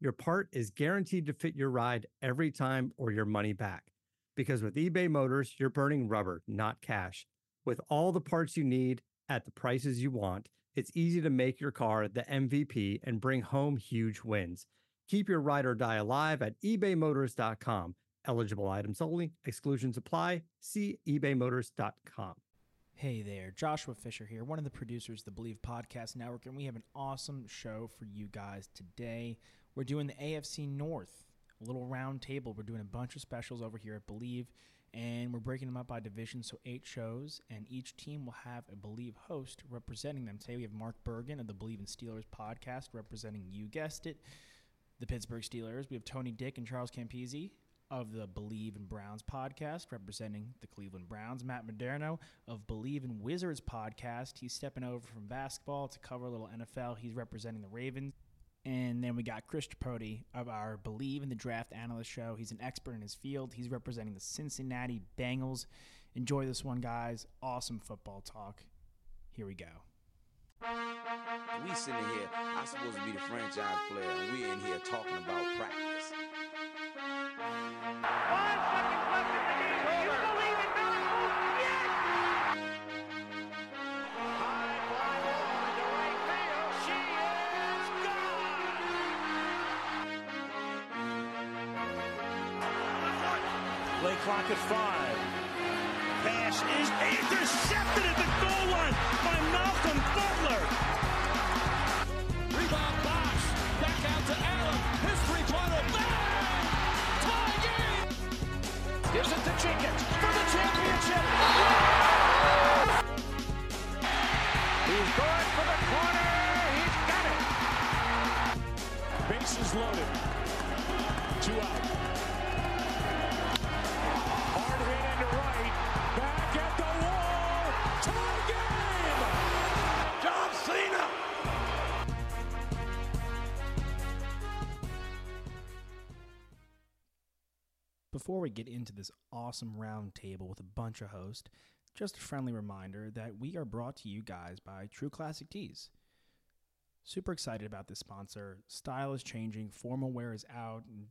your part is guaranteed to fit your ride every time or your money back. Because with eBay Motors, you're burning rubber, not cash. With all the parts you need at the prices you want, it's easy to make your car the MVP and bring home huge wins. Keep your ride or die alive at ebaymotors.com. Eligible items only, exclusions apply. See ebaymotors.com. Hey there, Joshua Fisher here, one of the producers of the Bleav Podcast Network, and we have an awesome show for you guys today. We're doing the AFC North, a little round table. We're doing a bunch of specials over here at Bleav, and we're breaking them up by division, so eight shows, and each team will have a Bleav host representing them. Today we have Mark Bergen of the Bleav in Steelers podcast representing, you guessed it, the Pittsburgh Steelers. We have Tony Dick and Charles Campese of the Bleav in Browns podcast, representing the Cleveland Browns. Matt Moderno of Bleav in Wizards podcast. He's stepping over from basketball to cover a little NFL. He's representing the Ravens. And then we got Chris Tripodi of our Bleav in the Draft Analyst show. He's an expert in his field. He's representing the Cincinnati Bengals. Enjoy this one, guys. Awesome football talk. Here we go. We sitting here, I'm supposed to be the franchise player, and we in here talking about practice. Five clock at five. Pass is intercepted at the goal line by Malcolm Butler. Rebound box. Back out to Allen. His three-pointer. Bang! Tie game. Gives it to Jenkins for the championship. He's going for the corner. He's got it. Bases loaded. Two out. Right. Back at the wall. Tie game. John Cena. Before we get into this awesome round table with a bunch of hosts, just a friendly reminder that we are brought to you guys by True Classic Tees. Super excited about this sponsor. Style is changing, formal wear is out, and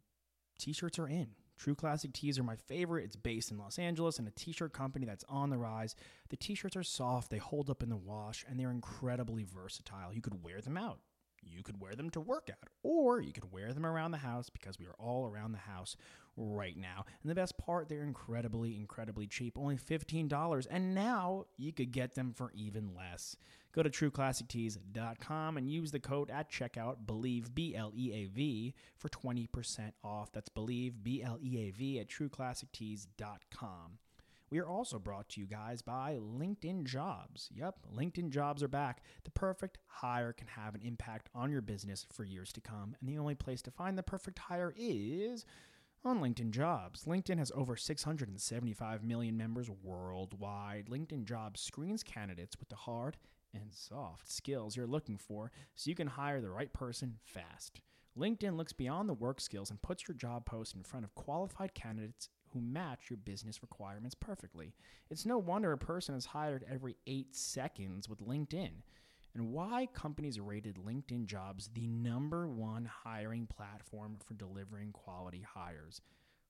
t-shirts are in. True Classic Tees are my favorite. It's based in Los Angeles and a t-shirt company that's on the rise. The t-shirts are soft, they hold up in the wash, and they're incredibly versatile. You could wear them out. You could wear them to work out, or you could wear them around the house because we are all around the house right now. And the best part, they're incredibly, incredibly cheap, only $15. And now you could get them for even less. Go to trueclassictees.com and use the code at checkout, believe, B L E A V, for 20% off. That's believe, B L E A V, at trueclassictees.com. We are also brought to you guys by LinkedIn Jobs. Yep, LinkedIn Jobs are back. The perfect hire can have an impact on your business for years to come, and the only place to find the perfect hire is on LinkedIn Jobs. LinkedIn has over 675 million members worldwide. LinkedIn Jobs screens candidates with the hard and soft skills you're looking for so you can hire the right person fast. LinkedIn looks beyond the work skills and puts your job post in front of qualified candidates who match your business requirements perfectly. It's no wonder a person is hired every eight seconds with LinkedIn. And why companies rated LinkedIn jobs the number one hiring platform for delivering quality hires.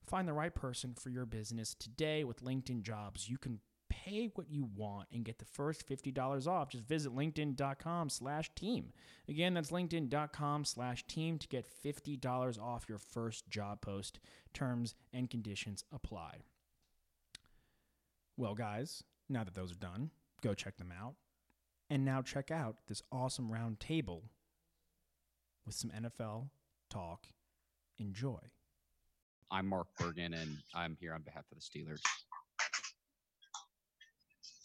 Find the right person for your business today with LinkedIn jobs. You can pay what you want and get the first $50 off. Just visit linkedin.com slash team. Again, that's linkedin.com slash team to get $50 off your first job post. Terms and conditions apply. Well, guys, now that those are done, go check them out. And now check out this awesome round table with some NFL talk. Enjoy. I'm Mark Bergen, and I'm here on behalf of the Steelers.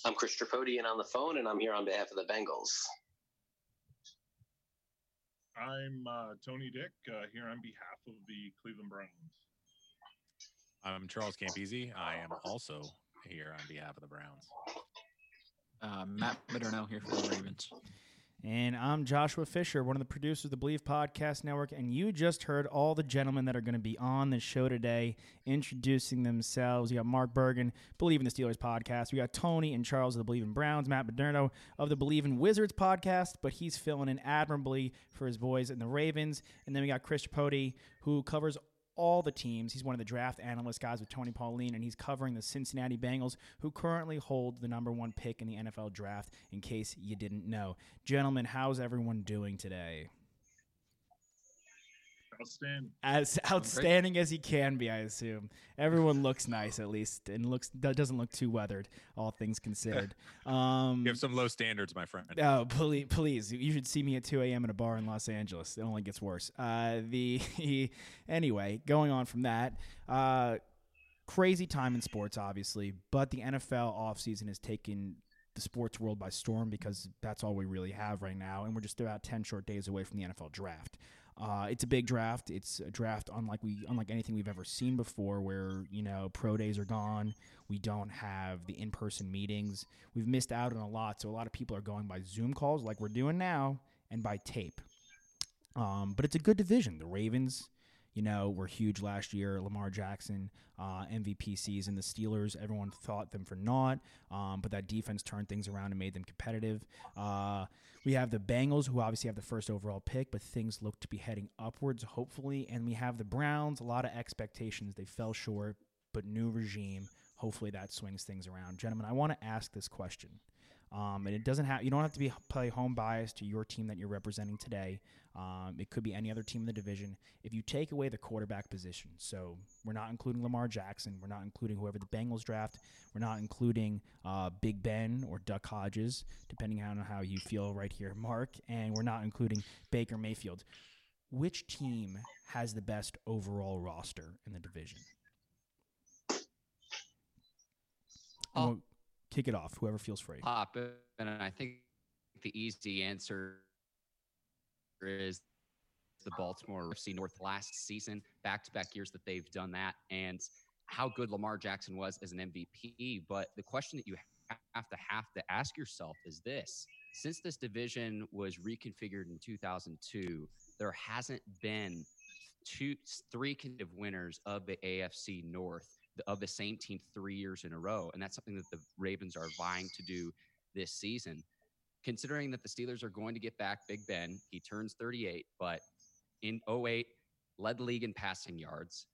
I'm Chris Tripodi, and on the phone, and I'm here on behalf of the Bengals. I'm uh, Tony Dick, uh, here on behalf of the Cleveland Browns. I'm Charles Campese. I am also here on behalf of the Browns. Uh, Matt Middernell here for the Ravens. And I'm Joshua Fisher, one of the producers of the Bleav Podcast Network. And you just heard all the gentlemen that are going to be on the show today introducing themselves. You got Mark Bergen, Bleav in the Steelers podcast. We got Tony and Charles of the Bleav in Browns, Matt Moderno of the Bleav in Wizards podcast, but he's filling in admirably for his boys in the Ravens. And then we got Chris Tripodi, who covers all the teams. He's one of the draft analyst guys with Tony Pauline, and he's covering the Cincinnati Bengals, who currently hold the number one pick in the NFL draft, in case you didn't know. Gentlemen, how's everyone doing today? Outstanding. As outstanding as he can be, I assume. Everyone looks nice, at least, and looks doesn't look too weathered, all things considered. Um, you have some low standards, my friend. Oh, please, please! You should see me at 2 a.m. in a bar in Los Angeles. It only gets worse. Uh, the anyway, going on from that. Uh, crazy time in sports, obviously, but the NFL offseason has taken the sports world by storm because that's all we really have right now, and we're just about 10 short days away from the NFL draft. Uh, it's a big draft. It's a draft unlike we unlike anything we've ever seen before, where you know pro days are gone. We don't have the in person meetings. We've missed out on a lot. So a lot of people are going by Zoom calls, like we're doing now, and by tape. Um, but it's a good division. The Ravens, you know, were huge last year. Lamar Jackson, uh, MVP season. The Steelers, everyone thought them for naught, um, but that defense turned things around and made them competitive. Uh, we have the Bengals, who obviously have the first overall pick, but things look to be heading upwards, hopefully. And we have the Browns, a lot of expectations. They fell short, but new regime. Hopefully that swings things around. Gentlemen, I want to ask this question. Um, and it doesn't have you don't have to be play home bias to your team that you're representing today. Um, it could be any other team in the division. If you take away the quarterback position, so we're not including Lamar Jackson, we're not including whoever the Bengals draft, we're not including uh, Big Ben or Duck Hodges, depending on how you feel right here, Mark, and we're not including Baker Mayfield. Which team has the best overall roster in the division? Oh. Kick it off. Whoever feels free. Pop, and I think the easy answer is the Baltimore FC North last season, back to back years that they've done that, and how good Lamar Jackson was as an MVP. But the question that you have to have to ask yourself is this since this division was reconfigured in 2002, there hasn't been two, three kind of winners of the AFC North of the same team three years in a row. And that's something that the Ravens are vying to do this season. Considering that the Steelers are going to get back Big Ben, he turns 38, but in 08, led the league in passing yards.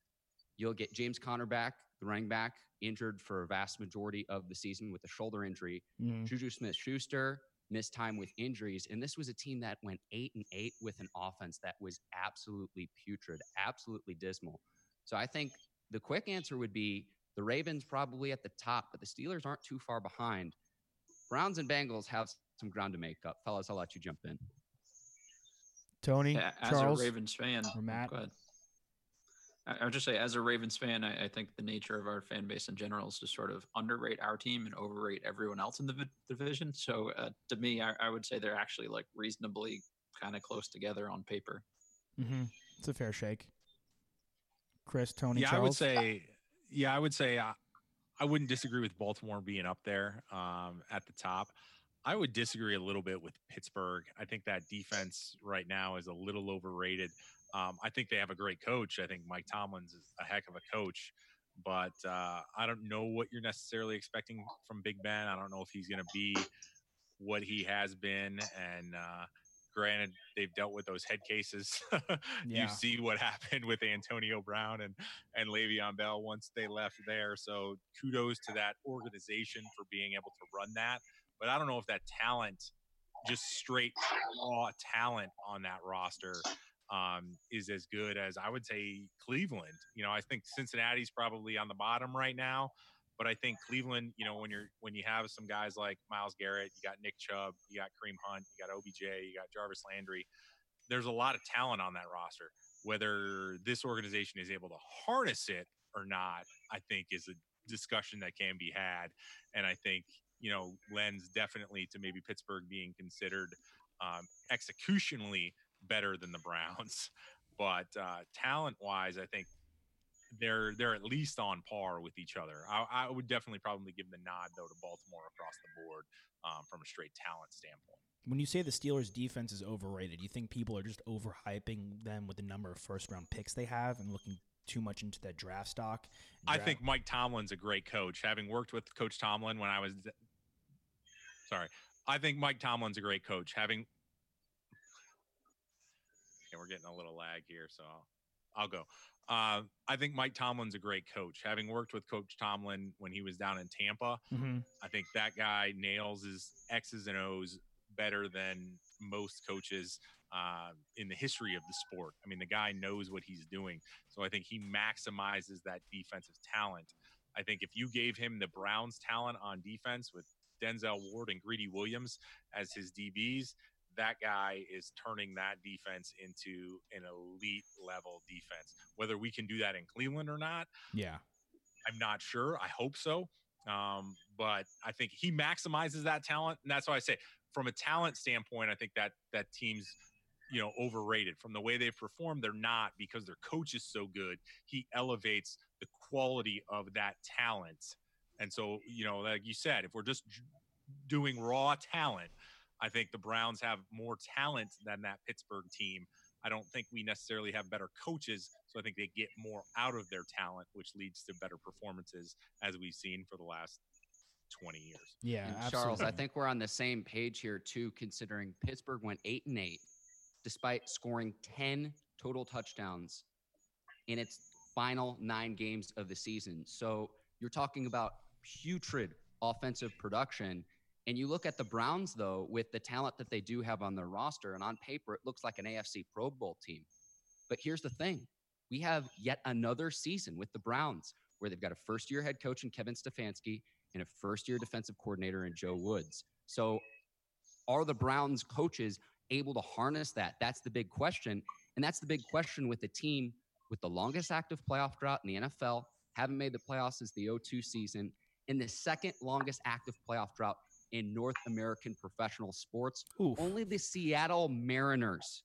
You'll get James Conner back, the running back, injured for a vast majority of the season with a shoulder injury. Mhm. Juju Smith Schuster missed time with injuries. And this was a team that went eight and eight with an offense that was absolutely putrid, absolutely dismal. So I think the quick answer would be the Ravens probably at the top, but the Steelers aren't too far behind. Browns and Bengals have some ground to make up. Fellas, I'll let you jump in. Tony, Yeah, as Charles, a Ravens fan, or Matt. Go ahead. I, I would just say, as a Ravens fan, I, I think the nature of our fan base in general is to sort of underrate our team and overrate everyone else in the vi- division. So uh, to me, I, I would say they're actually like reasonably kind of close together on paper. Mm-hmm. It's a fair shake. Chris, Tony, yeah, Charles. I would say, yeah, I would say I, I wouldn't disagree with Baltimore being up there um, at the top. I would disagree a little bit with Pittsburgh. I think that defense right now is a little overrated. Um, I think they have a great coach. I think Mike Tomlin's is a heck of a coach, but uh, I don't know what you're necessarily expecting from Big Ben. I don't know if he's going to be what he has been. And uh, Granted, they've dealt with those head cases. Yeah. You see what happened with Antonio Brown and and Le'Veon Bell once they left there. So kudos to that organization for being able to run that. But I don't know if that talent, just straight raw talent on that roster, um, is as good as I would say Cleveland. You know, I think Cincinnati's probably on the bottom right now. But I think Cleveland, you know, when you're when you have some guys like Myles Garrett, you got Nick Chubb, you got Kareem Hunt, you got OBJ, you got Jarvis Landry. There's a lot of talent on that roster. Whether this organization is able to harness it or not, I think is a discussion that can be had. And I think you know lends definitely to maybe Pittsburgh being considered um, executionally better than the Browns. But uh, talent wise, I think they're they're at least on par with each other. I, I would definitely probably give the nod though to Baltimore across the board um, from a straight talent standpoint. When you say the Steelers' defense is overrated, you think people are just overhyping them with the number of first round picks they have and looking too much into that draft stock? I think Mike Tomlin's a great coach. Having worked with Coach Tomlin when I was sorry, I think Mike Tomlin's a great coach. Having okay, we're getting a little lag here, so I'll, I'll go. Uh, I think Mike Tomlin's a great coach. Having worked with Coach Tomlin when he was down in Tampa, Mhm. I think that guy nails his X's and O's better than most coaches uh, in the history of the sport. I mean, the guy knows what he's doing. So I think he maximizes that defensive talent. I think if you gave him the Browns talent on defense with Denzel Ward and Greedy Williams as his DBs, that guy is turning that defense into an elite level defense. Whether we can do that in Cleveland or not, Yeah. I'm not sure. I hope so. Um, but I think he maximizes that talent. And that's why I say from a talent standpoint, I think that that team's you know overrated from the way they've performed they're not because their coach is so good he elevates the quality of that talent and so you know like you said if we're just doing raw talent i think the browns have more talent than that pittsburgh team i don't think we necessarily have better coaches so i think they get more out of their talent which leads to better performances as we've seen for the last 20 years Yeah, Charles, I think we're on the same page here too, considering Pittsburgh went eight and eight, despite scoring ten total touchdowns in its final nine games of the season. So you're talking about putrid offensive production. And you look at the Browns, though, with the talent that they do have on their roster, and on paper, it looks like an AFC Pro Bowl team. But here's the thing we have yet another season with the Browns where they've got a first year head coach in Kevin Stefanski and a first year defensive coordinator in Joe Woods. So are the Browns coaches able to harness that? That's the big question. And that's the big question with the team with the longest active playoff drought in the NFL, haven't made the playoffs since the 02 season, and the second longest active playoff drought in North American professional sports. Only the Seattle Mariners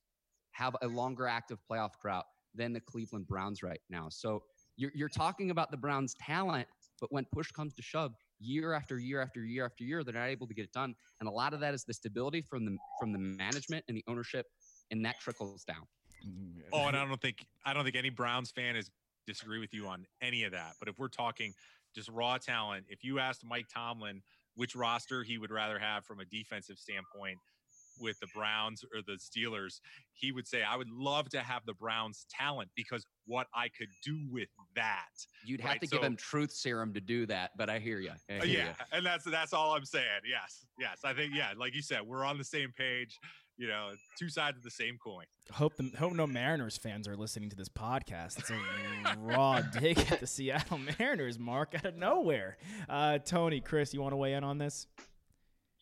have a longer active playoff drought than the Cleveland Browns right now. So you're, you're talking about the Browns' talent, but when push comes to shove, year after year after year after year, they're not able to get it done. And a lot of that is the stability from the from the management and the ownership, and that trickles down. Mm, oh, and I don't think I don't think any Browns fan is disagree with you on any of that. But if we're talking just raw talent, if you asked Mike Tomlin which roster he would rather have from a defensive standpoint with the Browns or the Steelers, he would say, I would love to have the Browns talent because what I could do with that. You'd have Right, to give so- him truth serum to do that, but I hear you. Uh, yeah, and that's that's all I'm saying. Yes, yes. I think yeah, like you said, we're on the same page. You know, two sides of the same coin. Hope the, hope no Mariners fans are listening to this podcast. It's a raw dig at the Seattle Mariners, Mark, out of nowhere. Uh, Tony, Chris, you want to weigh in on this?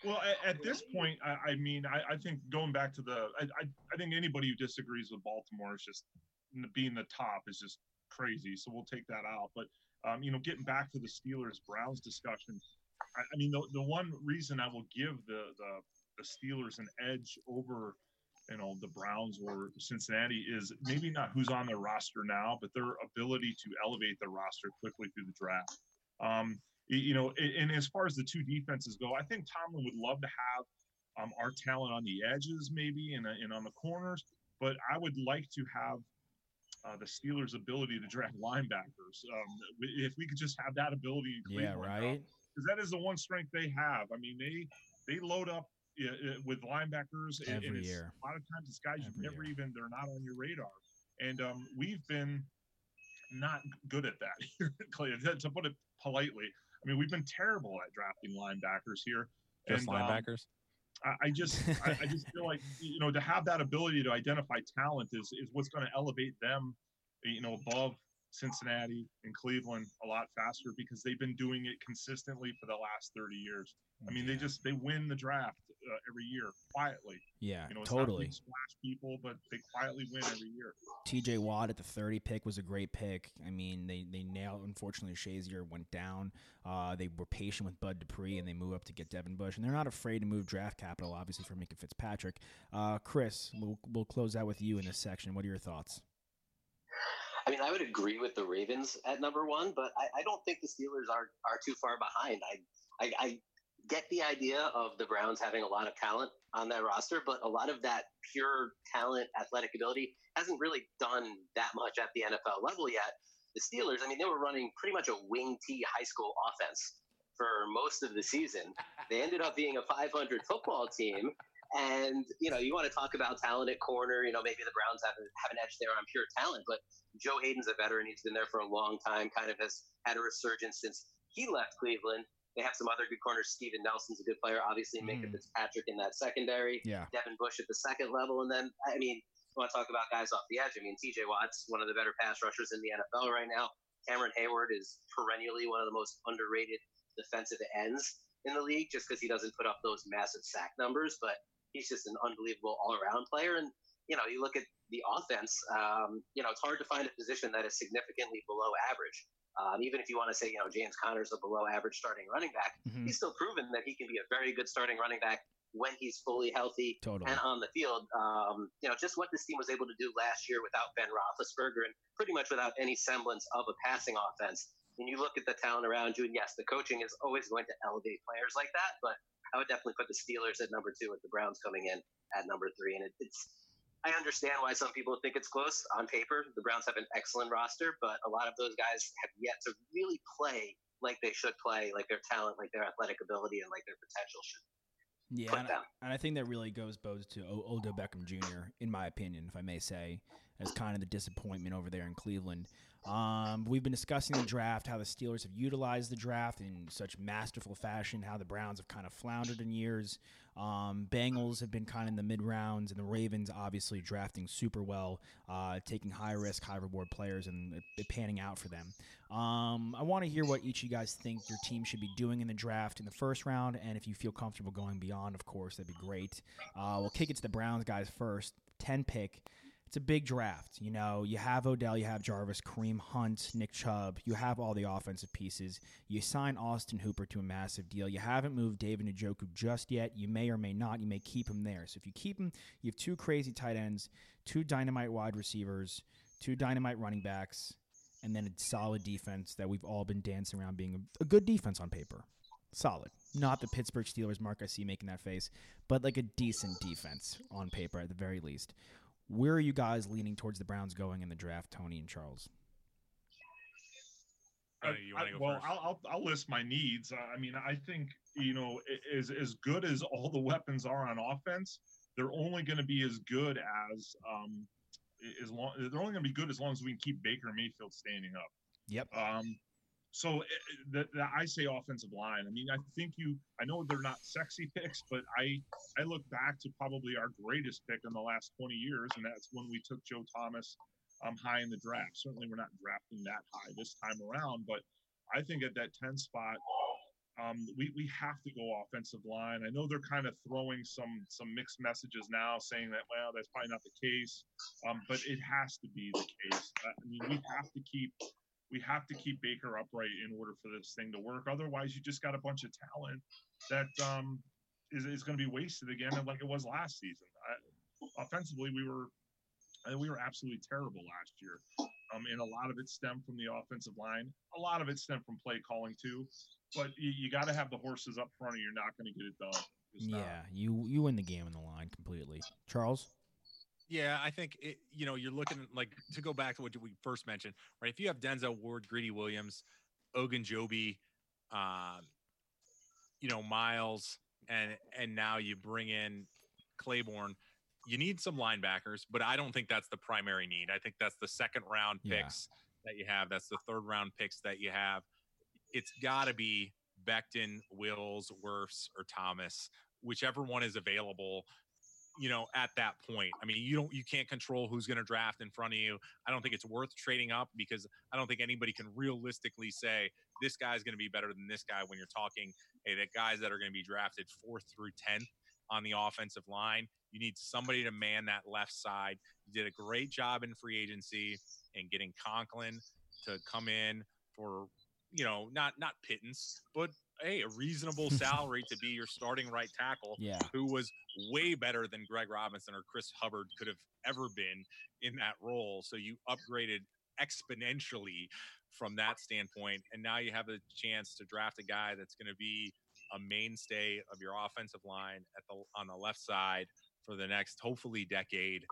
Well, at, at this point, I, I mean, I, I think going back to the, I, I, I think anybody who disagrees with Baltimore is just being the top is just crazy. So we'll take that out. But um, you know, getting back to the Steelers Browns discussion, I, I mean, the, the one reason I will give the, the the Steelers an edge over you know the Browns or Cincinnati is maybe not who's on their roster now, but their ability to elevate the roster quickly through the draft. Um, you know, and as far as the two defenses go, I think Tomlin would love to have um, our talent on the edges, maybe, and, uh, and on the corners. But I would like to have uh, the Steelers' ability to draft linebackers. Um, if we could just have that ability in Yeah, right. Because that is the one strength they have. I mean, they they load up yeah, with linebackers. and- and year. A lot of times it's guys you Every never even they're not on your radar, and um, we've been not good at that here, Clay. To to put it politely, I mean we've been terrible at drafting linebackers here. Just and, um, linebackers. I, I just I, I just feel like you know to have that ability to identify talent is is what's going to elevate them, you know, above Cincinnati and Cleveland a lot faster because they've been doing it consistently for the last 30 years. I mean, they just they win the draft uh, every year quietly. Yeah, you know, totally. splash people, but they quietly win every year. TJ Watt at the 30 pick was a great pick. I mean, they, they nailed, unfortunately, Shazier went down. Uh, they were patient with Bud Dupree and they moved up to get Devin Bush. And they're not afraid to move draft capital, obviously, for Minkah Fitzpatrick. Uh, Chris, we'll, we'll close out with you in this section. What are your thoughts? I mean, I would agree with the Ravens at number one, but I, I don't think the Steelers are are too far behind. I, I I get the idea of the Browns having a lot of talent on that roster, but a lot of that pure talent, athletic ability hasn't really done that much at the NFL level yet. The Steelers, I mean, they were running pretty much a wing T high school offense for most of the season. They ended up being a 500 football team. And, you know, you want to talk about talent at corner, you know, maybe the Browns have, have an edge there on pure talent, but Joe Haden's a veteran. He's been there for a long time, kind of has had a resurgence since he left Cleveland. They have some other good corners. Steven Nelson's a good player. Obviously, Minkah Mm. Fitzpatrick in that secondary. Yeah. Devin Bush at the second level. And then, I mean, want to talk about guys off the edge. I mean, TJ Watt's one of the better pass rushers in the NFL right now. Cameron Heyward is perennially one of the most underrated defensive ends in the league just because he doesn't put up those massive sack numbers, but he's just an unbelievable all around player. And, you know, you look at the offense, um, you know, it's hard to find a position that is significantly below average. Um, even if you want to say, you know, James Conner's a below average starting running back, Mhm. he's still proven that he can be a very good starting running back when he's fully healthy Totally. and on the field. Um, you know, just what this team was able to do last year without Ben Roethlisberger and pretty much without any semblance of a passing offense. And you look at the talent around you, and yes, the coaching is always going to elevate players like that, but I would definitely put the Steelers at number two with the Browns coming in at number three. And it, it's, I understand why some people think it's close on paper. The Browns have an excellent roster, but a lot of those guys have yet to really play like they should play, like their talent, like their athletic ability, and like their potential should Yeah, and, them. and I think that really goes both to o- Odell Beckham Jr. in my opinion, if I may say, as kind of the disappointment over there in Cleveland. Um, we've been discussing the draft, how the Steelers have utilized the draft in such masterful fashion, how the Browns have kind of floundered in years. Um, Bengals have been kind of in the mid rounds, and the Ravens obviously drafting super well, uh, taking high risk, high reward players, and it, it panning out for them. Um, I want to hear what each of you guys think your team should be doing in the draft in the first round, and if you feel comfortable going beyond, of course, that'd be great. Uh, we'll kick it to the Browns guys first. 10 pick. It's a big draft. You know, you have Odell, you have Jarvis, Kareem Hunt, Nick Chubb. You have all the offensive pieces. You sign Austin Hooper to a massive deal. You haven't moved David Njoku just yet. You may or may not. You may keep him there. So if you keep him, you have two crazy tight ends, two dynamite wide receivers, two dynamite running backs, and then a solid defense that we've all been dancing around being a, good defense on paper. Solid. Not the Pittsburgh Steelers mark I see making that face, but like a decent defense on paper at the very least. Where are you guys leaning towards the Browns going in the draft, Tony and Charles? I, you I- well. I'll, I'll I'll list my needs. I mean, I think you know, a- as as good as all the weapons are on offense, they're only going to be as good as um as long they're only going to be good as long as we can keep Baker Mayfield standing up. Yep. Um, so eh, the, the, I say offensive line. I mean, I think you. I know they're not sexy picks, but I I look back to probably our greatest pick in the last 20 years, and that's when we took Joe Thomas um, high in the draft. Certainly, we're not drafting that high this time around, but I think at that 10 spot, um, we, we have to go offensive line. I know they're kind of throwing some some mixed messages now, saying that well, that's probably not the case, um, but it has to be the case. I mean, we have to keep we have to keep Baker upright in order for this thing to work. Otherwise, you just got a bunch of talent that um, is, is going to be wasted again, like it was last season. I, offensively, we were and we were absolutely terrible last year. Um, and a lot of it stemmed from the offensive line. A lot of it stemmed from play calling too. But you, you got to have the horses up front, or you're not going to get it done. Just not. Yeah, you you win the game in the line completely. Charles? Yeah, I think it, you know you're looking like to go back to what we first mentioned, right? If you have Denzel Ward, Greedy Williams, Ogunjobi, um, you know Myles, and and now you bring in Claiborne. You need some linebackers, but I don't think that's the primary need. I think that's the second round Yeah. picks that you have. That's the third round picks that you have. It's got to be Becton, Wills, Wirfs, or Thomas, whichever one is available. You know, at that point, I mean, you don't, you can't control who's going to draft in front of you. I don't think it's worth trading up because I don't think anybody can realistically say this guy's going to be better than this guy when you're talking, hey, the guys that are going to be drafted fourth through 10th on the offensive line. You need somebody to man that left side. You did a great job in free agency and getting Conklin to come in for, you know, not not pittance, but hey, a reasonable salary to be your starting right tackle Yeah. who was way better than Greg Robinson or Chris Hubbard could have ever been in that role. So you upgraded exponentially from that standpoint. And now you have a chance to draft a guy that's going to be a mainstay of your offensive line at the on the left side for the next hopefully decade.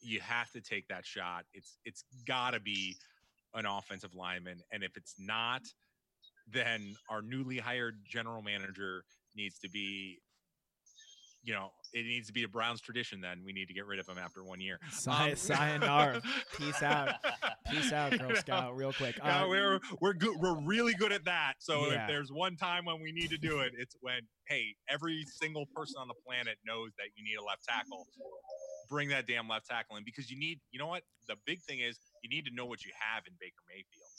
You have to take that shot. It's it's got to be an offensive lineman, and if it's not, then our newly hired general manager needs to be you know it needs to be a browns tradition then we need to get rid of him after one year Say- Um, sayonara. Peace out. Peace out, Girl Scout. Real quick. Yeah, Uh, we're we're good. We're really good at that. So Yeah. if there's one time when we need to do it, it's when hey, every single person on the planet knows that you need a left tackle. Bring that damn left tackle in because you need. You know what? The big thing is you need to know what you have in Baker Mayfield.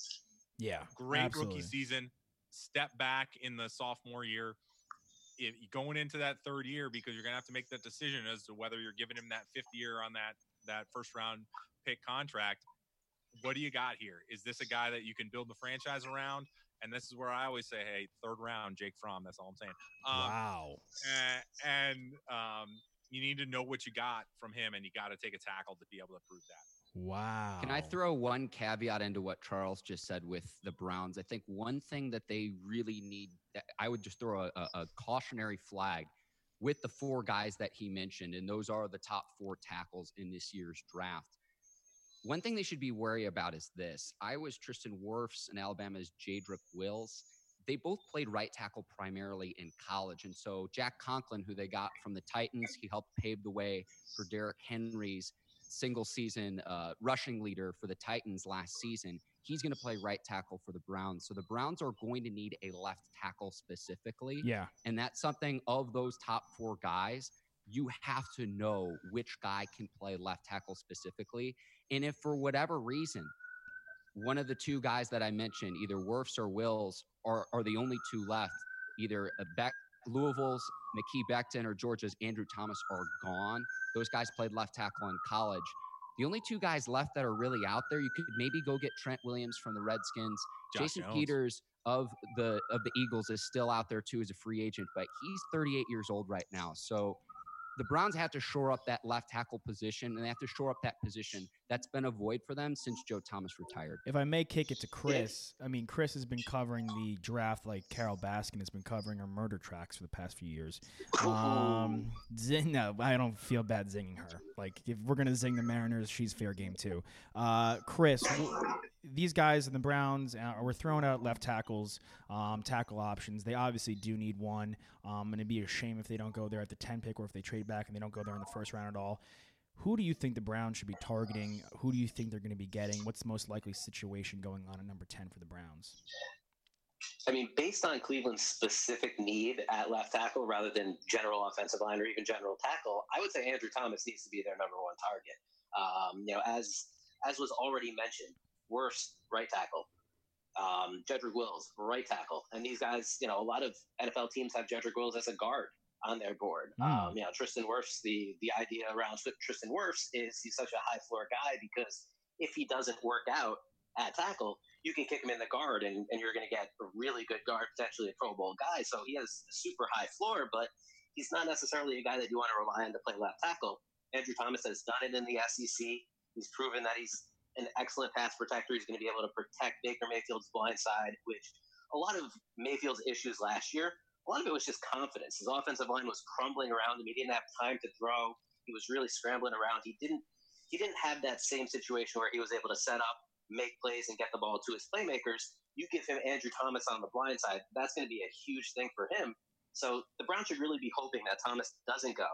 Yeah. Great absolutely. rookie season. Step back in the sophomore year. If going into that third year, because you're gonna have to make that decision as to whether you're giving him that fifth year on that that first round pick contract. What do you got here? Is this a guy that you can build the franchise around? And this is where I always say, hey, third round, Jake Fromm. That's all I'm saying. Um, wow. a- and um, you need to know what you got from him, and you got to take a tackle to be able to prove that. Wow. Can I throw one caveat into what Charles just said with the Browns? I think one thing that they really need, I would just throw a, a, cautionary flag with the four guys that he mentioned, and those are the top four tackles in this year's draft. One thing they should be wary about is this. Iowa's Tristan Wirfs and Alabama's Jedrick Wills. They both played right tackle primarily in college. And so Jack Conklin, who they got from the Titans, he helped pave the way for Derrick Henry's single season uh, rushing leader for the Titans last season. He's going to play right tackle for the Browns. So the Browns are going to need a left tackle specifically. Yeah. And that's something of those top four guys, you have to know which guy can play left tackle specifically. And if for whatever reason, one of the two guys that I mentioned, either Wirfs or Wills, are, are the only two left, either Beck, Louisville's Mekhi Becton or Georgia's Andrew Thomas are gone. Those guys played left tackle in college. The only two guys left that are really out there, you could maybe go get Trent Williams from the Redskins. Josh Jason Jones. Peters of the of the Eagles is still out there too as a free agent, but he's 38 years old right now. So the Browns have to shore up that left tackle position, and they have to shore up that position that's been a void for them since Joe Thomas retired. If I may kick it to Chris, I mean, Chris has been covering the draft like Carole Baskin has been covering her murder tracks for the past few years. Um, zing, no, I don't feel bad zinging her. Like, if we're going to zing the Mariners, she's fair game too. Uh, Chris, w- these guys in the Browns uh, were throwing out left tackles, um, tackle options. They obviously do need one, um, and it'd be a shame if they don't go there at the 10 pick or if they trade back and they don't go there in the first round at all. Who do you think the Browns should be targeting? Who do you think they're going to be getting? What's the most likely situation going on at number 10 for the Browns? I mean, based on Cleveland's specific need at left tackle rather than general offensive line or even general tackle, I would say Andrew Thomas needs to be their number one target. Um, you know, as as was already mentioned, Wirfs right tackle, um, Jedrick Wills, right tackle, and these guys, you know, a lot of NFL teams have Jedrick Wills as a guard on their board. Um, you know, Tristan Wirfs, the the idea around Tristan Wirfs is he's such a high floor guy because if he doesn't work out at tackle, you can kick him in the guard and, and you're going to get a really good guard, potentially a Pro Bowl guy. So he has a super high floor, but he's not necessarily a guy that you want to rely on to play left tackle. Andrew Thomas has done it in the SEC. He's proven that he's an excellent pass protector. He's going to be able to protect Baker Mayfield's blind side, which a lot of Mayfield's issues last year, a lot of it was just confidence. His offensive line was crumbling around him. He didn't have time to throw. He was really scrambling around. He didn't he didn't have that same situation where he was able to set up, make plays, and get the ball to his playmakers. You give him Andrew Thomas on the blind side, that's going to be a huge thing for him. So the Browns should really be hoping that Thomas doesn't go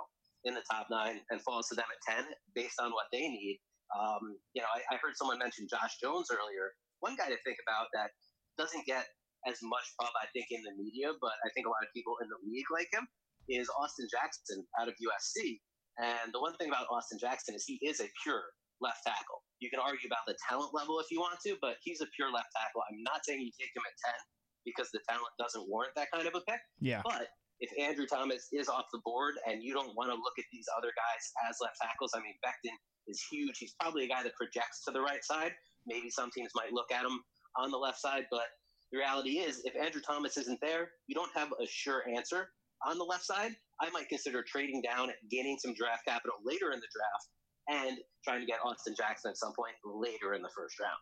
in the top nine and falls to them at 10 based on what they need. Um, you know, I, I heard someone mention Josh Jones earlier. One guy to think about that doesn't get as much pub, I think, in the media, but I think a lot of people in the league like him, is Austin Jackson out of USC. And the one thing about Austin Jackson is he is a pure left tackle. You can argue about the talent level if you want to, but he's a pure left tackle. I'm not saying you take him at 10 because the talent doesn't warrant that kind of a pick. Yeah. But if Andrew Thomas is off the board and you don't want to look at these other guys as left tackles, I mean, Becton is huge. He's probably a guy that projects to the right side. Maybe some teams might look at him on the left side, but the reality is, if Andrew Thomas isn't there, you don't have a sure answer on the left side. I might consider trading down, gaining some draft capital later in the draft, and trying to get Austin Jackson at some point later in the first round.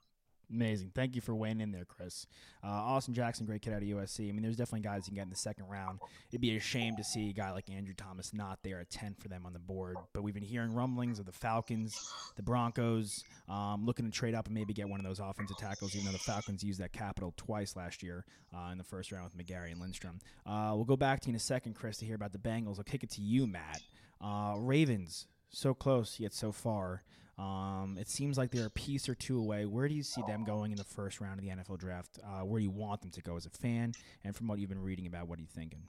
Amazing. Thank you for weighing in there, Chris. Uh, Austin Jackson, great kid out of USC. I mean, there's definitely guys you can get in the second round. It'd be a shame to see a guy like Andrew Thomas not there at 10 for them on the board. But we've been hearing rumblings of the Falcons, the Broncos, um, looking to trade up and maybe get one of those offensive tackles, even though the Falcons used that capital twice last year uh, in the first round with McGary and Lindstrom. Uh, we'll go back to you in a second, Chris, to hear about the Bengals. I'll kick it to you, Matt. Uh, Ravens, so close yet so far. Um, it seems like they're a piece or two away. Where do you see them going in the first round of the NFL draft? Uh, where do you want them to go as a fan? And from what you've been reading about, what are you thinking?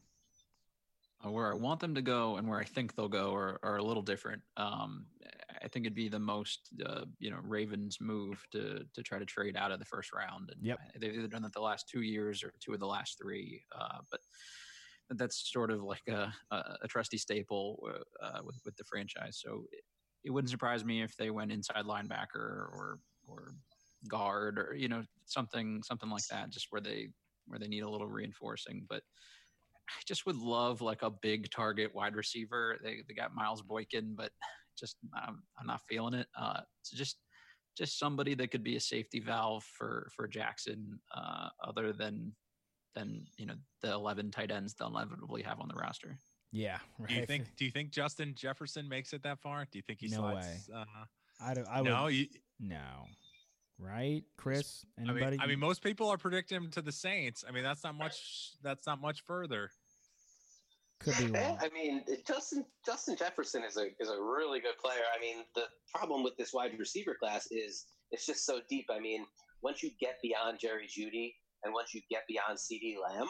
Uh, where I want them to go and where I think they'll go are, are a little different. Um, I think it'd be the most, uh, you know, Ravens move to to try to trade out of the first round. And yep. they've either done that the last two years or two of the last three. Uh, but that's sort of like a, a, a trusty staple uh, with with the franchise. So it wouldn't surprise me if they went inside linebacker or or guard or you know something something like that, just where they where they need a little reinforcing. But I just would love like a big target wide receiver. They they got Miles Boykin, but just I'm, I'm not feeling it. Uh, so just just somebody that could be a safety valve for for Jackson, uh, other than than you know the 11 tight ends they'll inevitably have on the roster. Yeah. Right. Do you think? Do you think Justin Jefferson makes it that far? Do you think he no slides? Way. Uh, I don't. I no, would, you, no. Right, Chris? I mean, I mean, most people are predicting him to the Saints. I mean, that's not much. That's not much further. Could be wrong. I mean, Justin Justin Jefferson is a is a really good player. I mean, the problem with this wide receiver class is it's just so deep. I mean, once you get beyond Jerry Jeudy and once you get beyond CeeDee Lamb,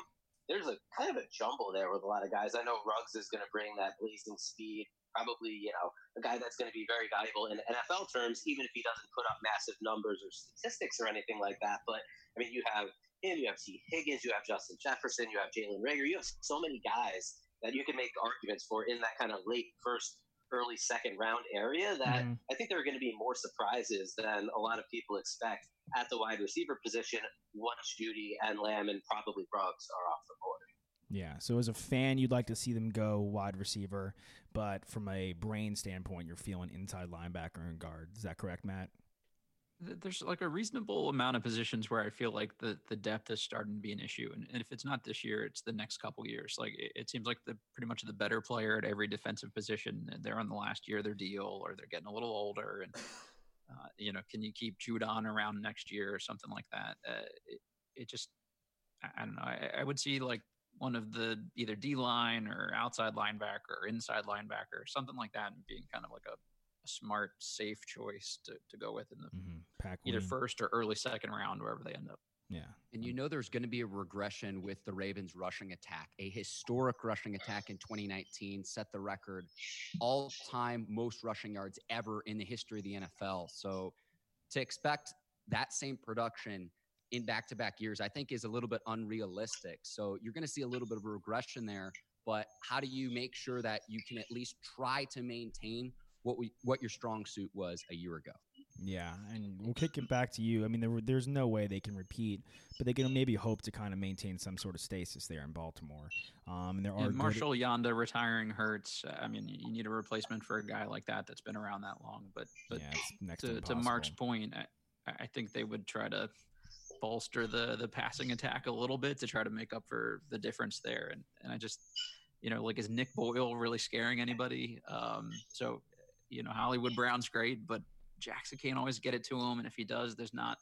there's a kind of a jumble there with a lot of guys. I know Ruggs is going to bring that blazing speed, probably, you know, a guy that's going to be very valuable in NFL terms, even if he doesn't put up massive numbers or statistics or anything like that. But I mean, you have him, you have Tee Higgins, you have Justin Jefferson, you have Jalen Reagor. you have so many guys that you can make arguments for in that kind of late first, early second round area that Mhm. I think there are going to be more surprises than a lot of people expect at the wide receiver position once Jeudy and Lamb and probably Ruggs are off the board. Yeah. So as a fan, you'd like to see them go wide receiver, but from a brain standpoint, you're feeling inside linebacker and guard. Is that correct, Matt? There's like a reasonable amount of positions where I feel like the, the depth is starting to be an issue, and, and if it's not this year, it's the next couple years. Like it, it seems like the pretty much the better player at every defensive position. and They're on the last year of their deal, or they're getting a little older, and uh, you know, can you keep Judon around next year or something like that? Uh, it, it just, I, I don't know. I, I would see like one of the either D line or outside linebacker or inside linebacker or something like that, and being kind of like a, a smart, safe choice to, to go with in the Mm-hmm. Pack either Williams. first or early second round, wherever they end up. Yeah. And you know there's going to be a regression with the Ravens rushing attack. A historic rushing attack in 2019 set the record all-time most rushing yards ever in the history of the NFL. So to expect that same production in back-to-back years, I think is a little bit unrealistic. So you're going to see a little bit of a regression there, but how do you make sure that you can at least try to maintain what we what your strong suit was a year ago? Yeah, and we'll kick it back to you. I mean, there, there's no way they can repeat, but they can maybe hope to kind of maintain some sort of stasis there in Baltimore. Um, and there are good- Marshal Yanda retiring hurts. I mean, you need a replacement for a guy like that that's been around that long. But but Yeah, to to, to Mark's point, I, I think they would try to bolster the the passing attack a little bit to try to make up for the difference there. And and I just you know like is Nick Boyle really scaring anybody? Um, so you know Hollywood Brown's great, but Jackson can't always get it to him, and if he does, there's not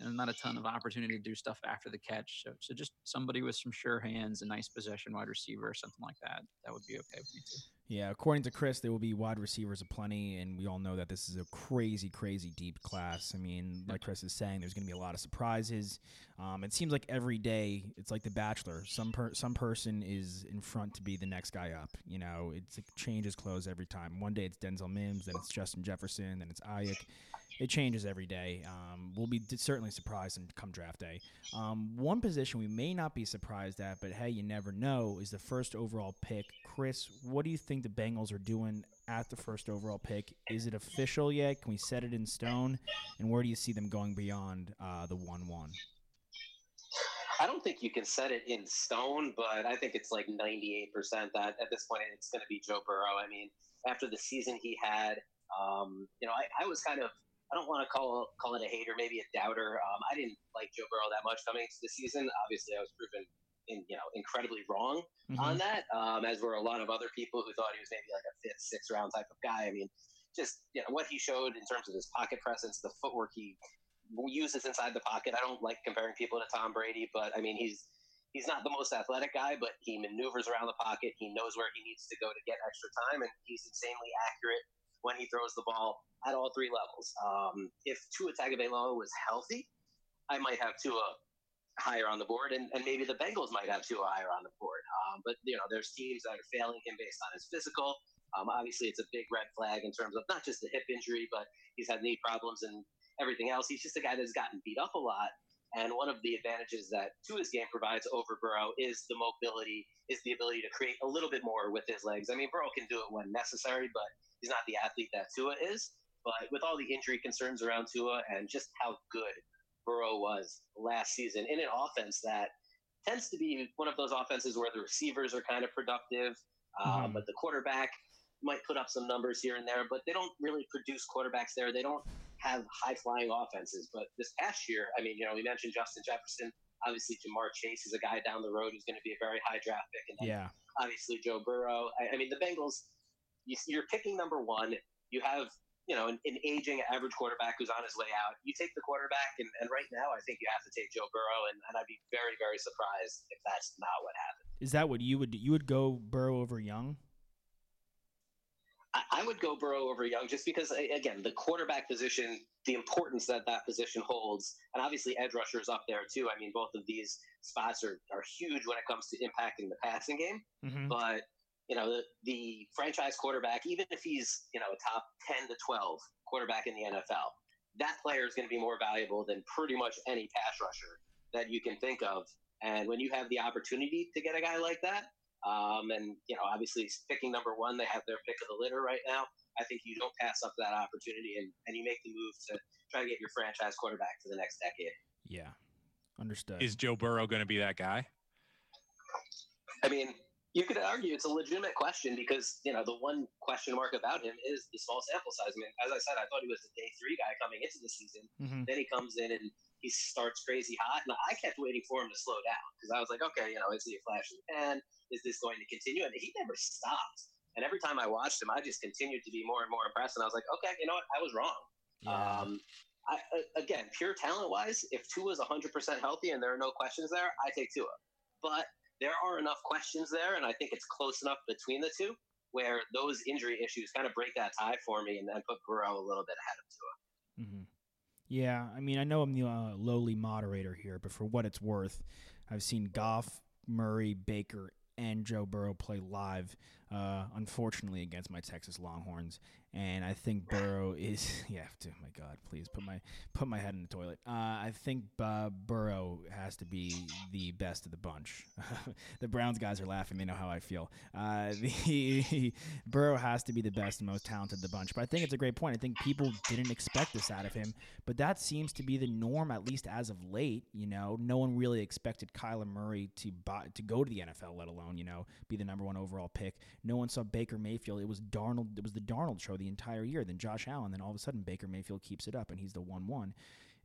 and not a ton of opportunity to do stuff after the catch. So, so just somebody with some sure hands, a nice possession wide receiver, or something like that. That would be okay with me too. Yeah, according to Chris, there will be wide receivers aplenty, and we all know that this is a crazy, crazy deep class. I mean, like Chris is saying, there's going to be a lot of surprises. Um, it seems like every day it's like The Bachelor. Some per- some person is in front to be the next guy up. You know, it's it changes clothes every time. One day it's Denzel Mims, then it's Justin Jefferson, then it's Aiyuk it changes every day. Um, we'll be certainly surprised and come draft day. Um, one position we may not be surprised at, but hey, you never know, is the first overall pick. Chris, what do you think the Bengals are doing at the first overall pick? Is it official yet? Can we set it in stone? And where do you see them going beyond uh, the one-one? I don't think you can set it in stone, but I think it's like 98% that at this point it's going to be Joe Burrow. I mean, after the season he had, um, you know, I, I was kind of I don't want to call call it a hater, maybe a doubter. Um, I didn't like Joe Burrow that much coming into the season. Obviously, I was proven in, you know incredibly wrong mm-hmm. on that, um, as were a lot of other people who thought he was maybe like a fifth, sixth round type of guy. I mean, just you know what he showed in terms of his pocket presence, the footwork he uses inside the pocket. I don't like comparing people to Tom Brady, but I mean he's he's not the most athletic guy, but he maneuvers around the pocket. He knows where he needs to go to get extra time, and he's insanely accurate when he throws the ball at all three levels. Um, if Tua Tagovailoa was healthy, I might have Tua higher on the board, and, and maybe the Bengals might have Tua higher on the board. Um, but you know, there's teams that are failing him based on his physical. Um, obviously, it's a big red flag in terms of not just the hip injury, but he's had knee problems and everything else. He's just a guy that's gotten beat up a lot. And one of the advantages that Tua's game provides over Burrow is the mobility, is the ability to create a little bit more with his legs. I mean, Burrow can do it when necessary, but he's not the athlete that Tua is. But with all the injury concerns around Tua and just how good Burrow was last season in an offense that tends to be one of those offenses where the receivers are kind of productive, uh, mm-hmm. but the quarterback might put up some numbers here and there, but they don't really produce quarterbacks there. They don't have high flying offenses. But this past year, I mean, you know, we mentioned Justin Jefferson. Obviously, Ja'Marr Chase is a guy down the road who's going to be a very high draft pick. And yeah. obviously, Joe Burrow. I, I mean, the Bengals, you, are picking number one. You have you know, an, an, aging average quarterback who's on his way out. You take the quarterback, and, and right now, I think you have to take Joe Burrow, and, and I'd be very, very surprised if that's not what happens. Is that what you would you would go Burrow over Young? I, I would go Burrow over Young just because, again, the quarterback position, the importance that that position holds, and obviously edge rushers up there too. I mean, both of these spots are, are huge when it comes to impacting the passing game. Mm-hmm. But you know, the, the franchise quarterback, even if he's, you know, a top 10 to 12 quarterback in the NFL, that player is going to be more valuable than pretty much any pass rusher that you can think of. And when you have the opportunity to get a guy like that, um, and you know, obviously picking number one, they have their pick of the litter right now. I think you don't pass up that opportunity, and, and you make the move to try to get your franchise quarterback for the next decade. Yeah, understood. Is Joe Burrow going to be that guy? I mean, you could argue it's a legitimate question because you know the one question mark about him is the small sample size. I mean, as I said, I thought he was a day three guy coming into the season. Mm-hmm. Then he comes in and he starts crazy hot, and I kept waiting for him to slow down because I was like, okay, you know, is he a flash in the pan? Is this going to continue? And he never stopped. And every time I watched him, I just continued to be more and more impressed. And I was like, okay, you know what? I was wrong. Yeah. Um, I, again, pure talent wise, if Tua is 100% healthy and there are no questions there, I take Tua. But there are enough questions there, and I think it's close enough between the two where those injury issues kind of break that tie for me and then put Burrow a little bit ahead of Tua. Mm-hmm. Yeah, I mean, I know I'm the uh, lowly moderator here, but for what it's worth, I've seen Goff, Murray, Baker, and Joe Burrow play live, uh, unfortunately against my Texas Longhorns, and I think Burrow is yeah. my God, please put my put my head in the toilet. Uh, I think uh, Burrow has to be the best of the bunch. the Browns guys are laughing; they know how I feel. Uh, the Burrow has to be the best and most talented of the bunch. But I think it's a great point. I think people didn't expect this out of him, but that seems to be the norm at least as of late. You know, no one really expected Kyler Murray to buy, to go to the NFL, let alone you know be the number one overall pick. No one saw Baker Mayfield. It was Darnold. It was the Darnold show the entire year. Then Josh Allen. Then all of a sudden Baker Mayfield keeps it up and he's the one one.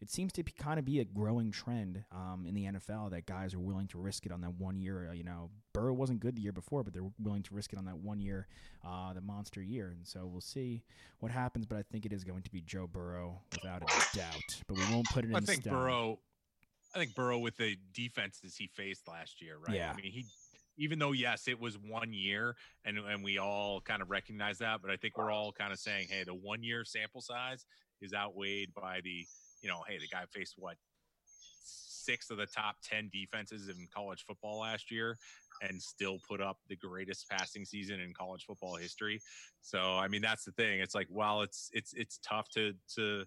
it seems to be, kind of be a growing trend um, in the NFL that guys are willing to risk it on that one year. Uh, you know, Burrow wasn't good the year before, but they're willing to risk it on that one year, uh, the monster year. And so we'll see what happens. But I think it is going to be Joe Burrow without a doubt. But we won't put it in I think. Burrow. I think Burrow with the defenses he faced last year, right? Yeah. I mean, he even though yes, it was one year, and and we all kind of recognize that, but I think we're all kind of saying, hey, the one year sample size is outweighed by the, you know, hey, the guy faced what six of the top ten defenses in college football last year, and still put up the greatest passing season in college football history. So I mean, that's the thing. It's like while it's it's it's tough to to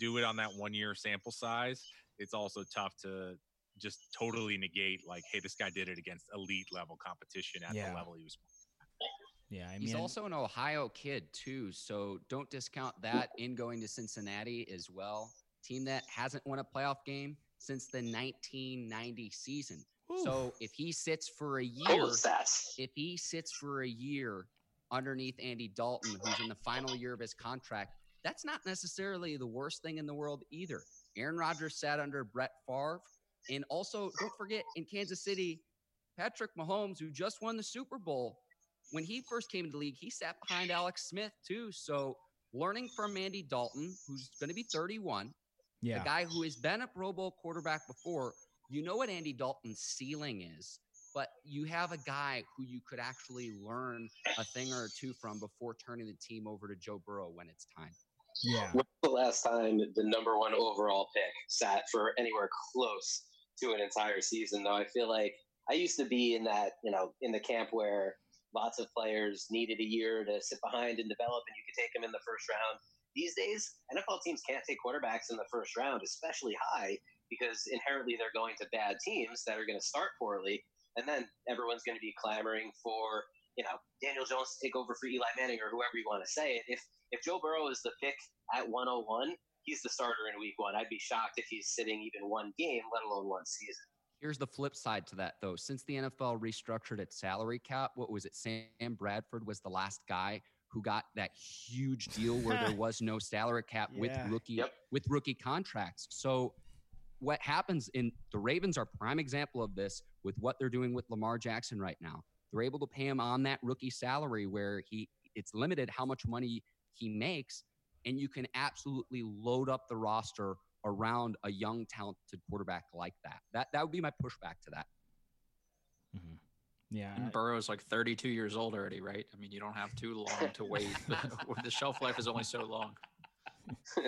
do it on that one year sample size, it's also tough to just totally negate like, hey, this guy did it against elite level competition at Yeah. the level he was. Yeah, I He's also an Ohio kid too, so don't discount that in going to Cincinnati as well. Team that hasn't won a playoff game since the 1990 season. So if he sits for a year, if he sits for a year underneath Andy Dalton, who's in the final year of his contract, that's not necessarily the worst thing in the world either. Aaron Rodgers sat under Brett Favre, and also don't forget in Kansas City, Patrick Mahomes, who just won the Super Bowl, when he first came into the league, he sat behind Alex Smith too. So learning from Andy Dalton, who's going to be 31, Yeah. a guy who has been a Pro Bowl quarterback before, you know what Andy Dalton's ceiling is, but you have a guy who you could actually learn a thing or two from before turning the team over to Joe Burrow when it's time. yeah. When's the last time the number one overall pick sat for anywhere close to an entire season? Though I feel like I used to be in that, you know, in the camp where lots of players needed a year to sit behind and develop, and you could take them in the first round. These days, NFL teams can't take quarterbacks in the first round, especially high, because inherently they're going to bad teams that are going to start poorly, and then everyone's going to be clamoring for you know Daniel Jones to take over for Eli Manning or whoever you want to say it. If if Joe Burrow is the pick at 101, he's the starter in Week One. I'd be shocked if he's sitting even one game, let alone one season. Here's the flip side to that, though. Since the NFL restructured its salary cap, what was it? Sam Bradford was the last guy who got that huge deal where there was no salary cap with Yeah. rookie with rookie contracts. So what happens in the Ravens are prime example of this with what they're doing with Lamar Jackson right now. They're able to pay him on that rookie salary where he it's limited how much money he makes and you can absolutely load up the roster around a young talented quarterback like that. That that would be my pushback to that. Yeah. And Burrow's like 32 years old already, right? I mean, you don't have too long to wait. the shelf life is only so long.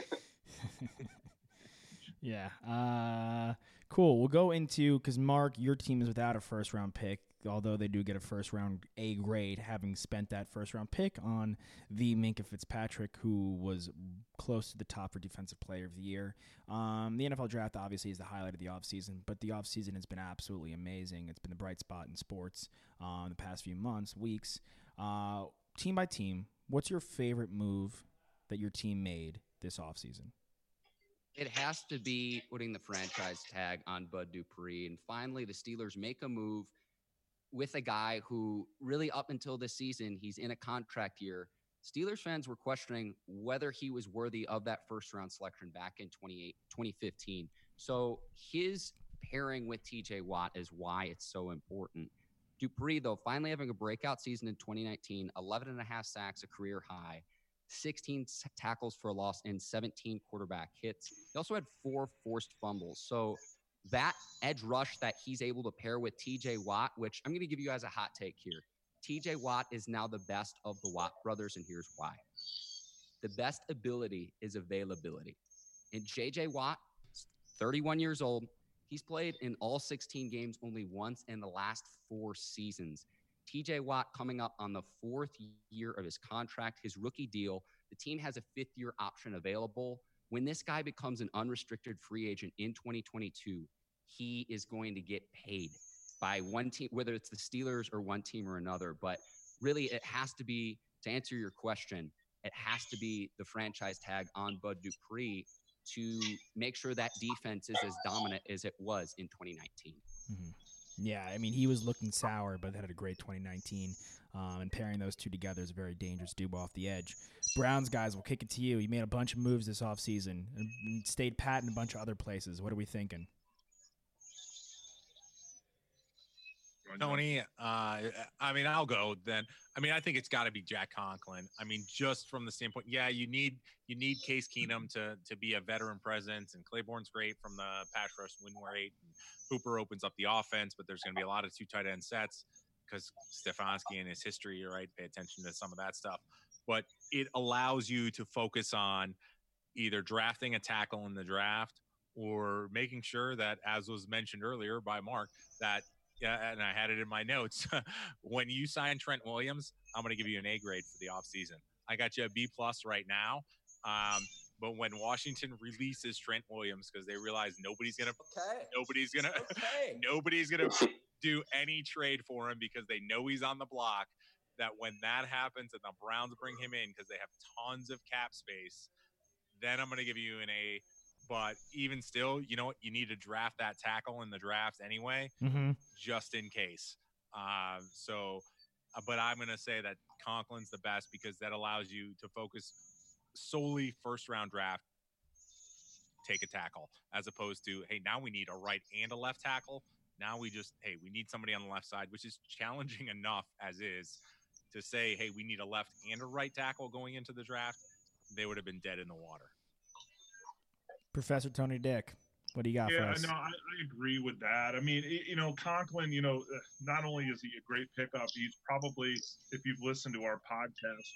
Yeah. Uh, cool. We'll go into because Mark, your team is without a first round pick, although they do get a first round A grade, having spent that first round pick on the Minkah Fitzpatrick, who was close to the top for Defensive Player of the Year. Um, the NFL draft obviously is the highlight of the offseason, but the offseason has been absolutely amazing. It's been the bright spot in sports uh, in the past few months, weeks. Uh, team by team, what's your favorite move that your team made this offseason? It has to be putting the franchise tag on Bud Dupree. And finally, the Steelers make a move with a guy who, really, up until this season, he's in a contract year. Steelers fans were questioning whether he was worthy of that first round selection back in 28, 2015. So his pairing with TJ Watt is why it's so important. Dupree, though, finally having a breakout season in 2019, 11 and a half sacks, a career high. 16 tackles for a loss and 17 quarterback hits. He also had four forced fumbles. So that edge rush that he's able to pair with TJ Watt, which I'm going to give you guys a hot take here. TJ Watt is now the best of the Watt brothers, and here's why. The best ability is availability. And JJ Watt, 31 years old, he's played in all 16 games only once in the last four seasons. TJ Watt coming up on the fourth year of his contract, his rookie deal. The team has a fifth year option available. When this guy becomes an unrestricted free agent in 2022, he is going to get paid by one team, whether it's the Steelers or one team or another. But really, it has to be to answer your question, it has to be the franchise tag on Bud Dupree to make sure that defense is as dominant as it was in 2019. Mm-hmm. Yeah, I mean, he was looking sour, but had a great 2019. Um, and pairing those two together is a very dangerous duo off the edge. Browns guys, we'll kick it to you. You made a bunch of moves this offseason and stayed pat in a bunch of other places. What are we thinking? Tony, uh, I mean, I'll go then. I mean, I think it's got to be Jack Conklin. I mean, just from the standpoint, yeah, you need you need Case Keenum to to be a veteran presence, and Clayborn's great from the pass rush win rate. And Hooper opens up the offense, but there's going to be a lot of two tight end sets because Stefanski and his history, right? Pay attention to some of that stuff, but it allows you to focus on either drafting a tackle in the draft or making sure that, as was mentioned earlier by Mark, that yeah, and I had it in my notes. when you sign Trent Williams, I'm going to give you an A grade for the offseason. I got you a B plus right now. Um, but when Washington releases Trent Williams because they realize nobody's gonna, okay. nobody's gonna, okay. nobody's gonna do any trade for him because they know he's on the block. That when that happens and the Browns bring him in because they have tons of cap space, then I'm gonna give you an A but even still, you know what? You need to draft that tackle in the draft anyway, mm-hmm. just in case. Uh, so, uh, but I'm going to say that Conklin's the best because that allows you to focus solely first round draft, take a tackle, as opposed to, hey, now we need a right and a left tackle. Now we just, hey, we need somebody on the left side, which is challenging enough as is to say, hey, we need a left and a right tackle going into the draft. They would have been dead in the water. Professor Tony Dick. What do you got yeah, for us? no, I, I, agree with that. I mean, you know, Conklin, you know, uh, not only is he a great pickup, he's probably, if you've listened to our podcast,